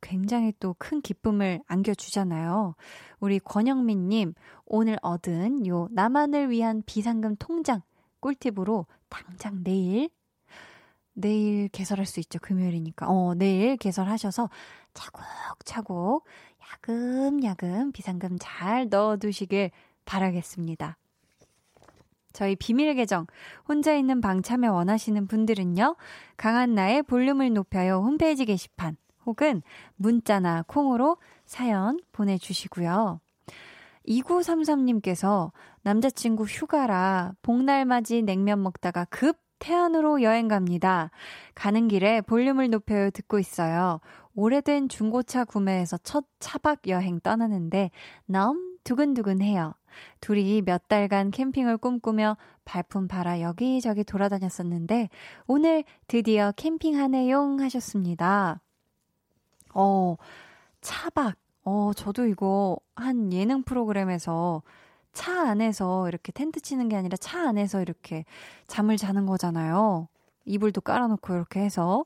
굉장히 또 큰 기쁨을 안겨주잖아요. 우리 권영민님, 오늘 얻은 요 나만을 위한 비상금 통장 꿀팁으로 당장 내일 내일 개설할 수 있죠. 금요일이니까. 어, 내일 개설하셔서 차곡차곡 야금야금 비상금 잘 넣어두시길 바라겠습니다. 저희 비밀 계정 혼자 있는 방 참여 원하시는 분들은요. 강한나의 볼륨을 높여요 홈페이지 게시판 혹은 문자나 콩으로 사연 보내주시고요. 2933님께서 남자친구 휴가라 복날 맞이 냉면 먹다가 급 태안으로 여행 갑니다. 가는 길에 볼륨을 높여요 듣고 있어요. 오래된 중고차 구매해서 첫 차박 여행 떠나는데 너무 두근두근해요. 둘이 몇 달간 캠핑을 꿈꾸며 발품 팔아 여기저기 돌아다녔었는데 오늘 드디어 캠핑하네용 하셨습니다. 어, 차박. 어, 저도 이거 한 예능 프로그램에서 차 안에서 이렇게 텐트 치는 게 아니라 차 안에서 이렇게 잠을 자는 거잖아요. 이불도 깔아놓고 이렇게 해서.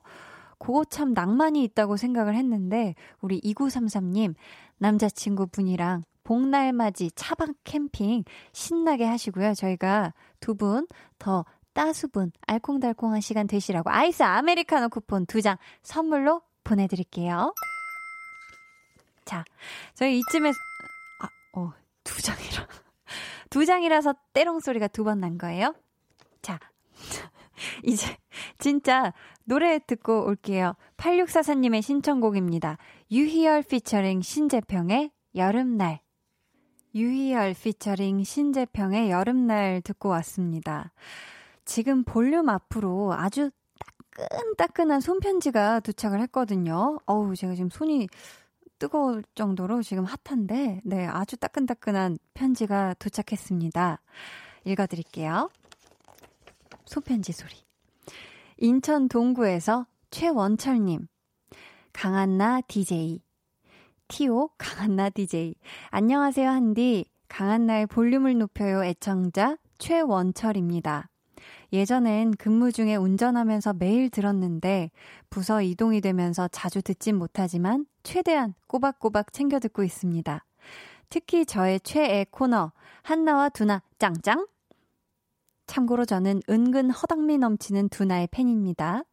그거 참 낭만이 있다고 생각을 했는데, 우리 2933님, 남자친구 분이랑 복날 맞이 차박 캠핑 신나게 하시고요. 저희가 두 분 더 따수분, 알콩달콩한 시간 되시라고 아이스 아메리카노 쿠폰 두 장 선물로 보내드릴게요. 자, 저희 이쯤에서, 아, 어, 두 장이라. 두 장이라서 때롱 소리가 두 번 난 거예요. 자, 이제 진짜 노래 듣고 올게요. 8644님의 신청곡입니다. 유희열 피처링 신재평의 여름날. 유희열 피처링 신재평의 여름날 듣고 왔습니다. 지금 볼륨 앞으로 아주 따끈따끈한 손편지가 도착을 했거든요. 어우, 제가 지금 손이 뜨거울 정도로 지금 핫한데, 네, 아주 따끈따끈한 편지가 도착했습니다. 읽어드릴게요. 소편지 소리. 인천 동구에서 최원철님, 강한나 DJ, 티오 강한나 DJ. 안녕하세요, 한디. 강한나의 볼륨을 높여요 애청자 최원철입니다. 예전엔 근무 중에 운전하면서 매일 들었는데 부서 이동이 되면서 자주 듣진 못하지만 최대한 꼬박꼬박 챙겨 듣고 있습니다. 특히 저의 최애 코너 한나와 두나 짱짱 참고로 저는 은근 허당미 넘치는 두나의 팬입니다.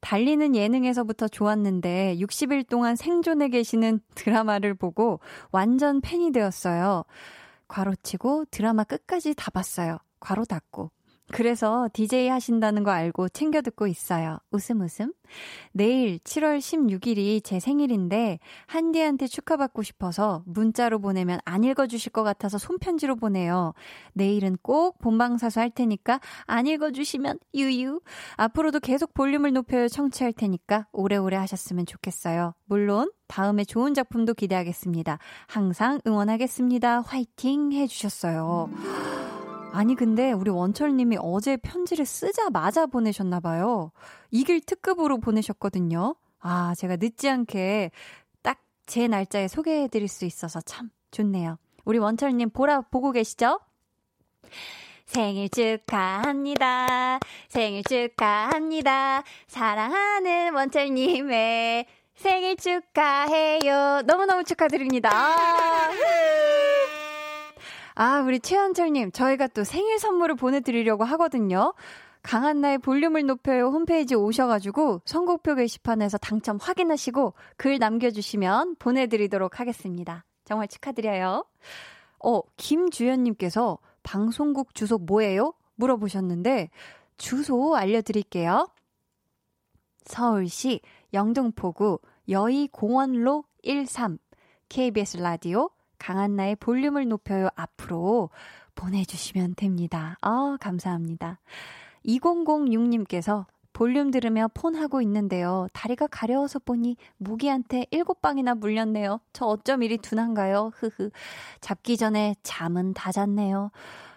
달리는 예능에서부터 좋았는데 60일 동안 생존해 계시는 드라마를 보고 완전 팬이 되었어요. 괄호치고 드라마 끝까지 다 봤어요. 괄호 닫고. 그래서 DJ 하신다는 거 알고 챙겨 듣고 있어요. 웃음 웃음. 내일 7월 16일이 제 생일인데 한디한테 축하받고 싶어서 문자로 보내면 안 읽어주실 것 같아서 손편지로 보내요. 내일은 꼭 본방사수 할 테니까 안 읽어주시면 유유. 앞으로도 계속 볼륨을 높여 청취할 테니까 오래오래 하셨으면 좋겠어요. 물론 다음에 좋은 작품도 기대하겠습니다. 항상 응원하겠습니다. 화이팅 해주셨어요. 아니, 근데 우리 원철님이 어제 편지를 쓰자마자 보내셨나봐요. 이길 특급으로 보내셨거든요. 아, 제가 늦지 않게 딱 제 날짜에 소개해드릴 수 있어서 참 좋네요. 우리 원철님 보라, 보고 계시죠? 생일 축하합니다. 생일 축하합니다. 사랑하는 원철님의 생일 축하해요. 너무너무 축하드립니다. 아, 우리 최현철님, 저희가 또 생일 선물을 보내드리려고 하거든요. 강한나의 볼륨을 높여요 홈페이지 오셔가지고 선곡표 게시판에서 당첨 확인하시고 글 남겨주시면 보내드리도록 하겠습니다. 정말 축하드려요. 어, 김주연님께서 방송국 주소 뭐예요? 물어보셨는데, 주소 알려드릴게요. 서울시 영등포구 여의공원로 13 KBS 라디오 강한나의 볼륨을 높여요 앞으로 보내주시면 됩니다. 아, 감사합니다. 2006님께서 볼륨 들으며 폰 하고 있는데요. 다리가 가려워서 보니 모기한테 일곱 방이나 물렸네요. 저 어쩜 이리 둔한가요? 흐흐. 잡기 전에 잠은 다 잤네요.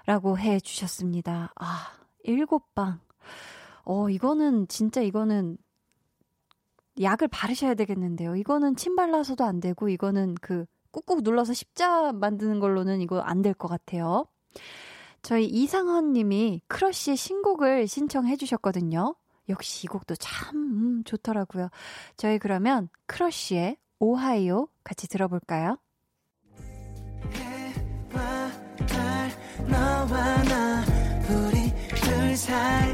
라고 해 주셨습니다. 아, 일곱 방. 어, 이거는 진짜 이거는 약을 바르셔야 되겠는데요. 이거는 침 발라서도 안 되고 이거는 그 꾹꾹 눌러서 십자 만드는 걸로는 이거 안 될 것 같아요. 저희 이상헌 님이 크러쉬의 신곡을 신청해 주셨거든요. 역시 이 곡도 참 음, 좋더라고요. 저희 그러면 크러쉬의 오하이오 같이 들어볼까요? 너와 나 우리 둘 사이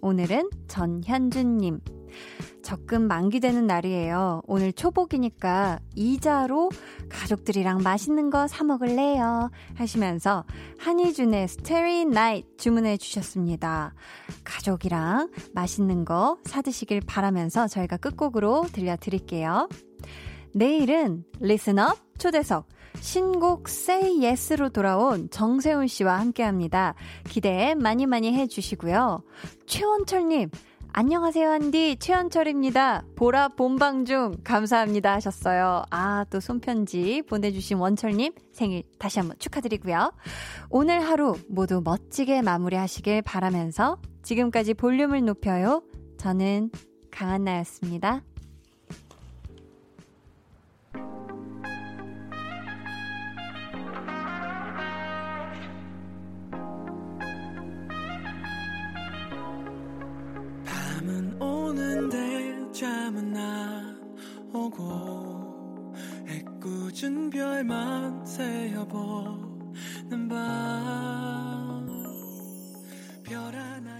오늘은 전현준님. 적금 만기되는 날이에요. 오늘 초복이니까 이자로 가족들이랑 맛있는 거 사 먹을래요. 하시면서 한희준의 스테리 나이트 주문해 주셨습니다. 가족이랑 맛있는 거 사드시길 바라면서 저희가 끝곡으로 들려드릴게요. 내일은 리스너 초대석 신곡 Say Yes로 돌아온 정세훈 씨와 함께 합니다. 기대 많이 많이 해주시고요. 최원철님, 안녕하세요, 한디. 최현철입니다. 보라 본방 중 감사합니다 하셨어요. 아, 또 손편지 보내주신 원철님 생일 다시 한번 축하드리고요. 오늘 하루 모두 멋지게 마무리하시길 바라면서 지금까지 볼륨을 높여요. 저는 강한나였습니다. 오는데 잠은 안 오고 애꿎은 별만 세어보는 밤별 하나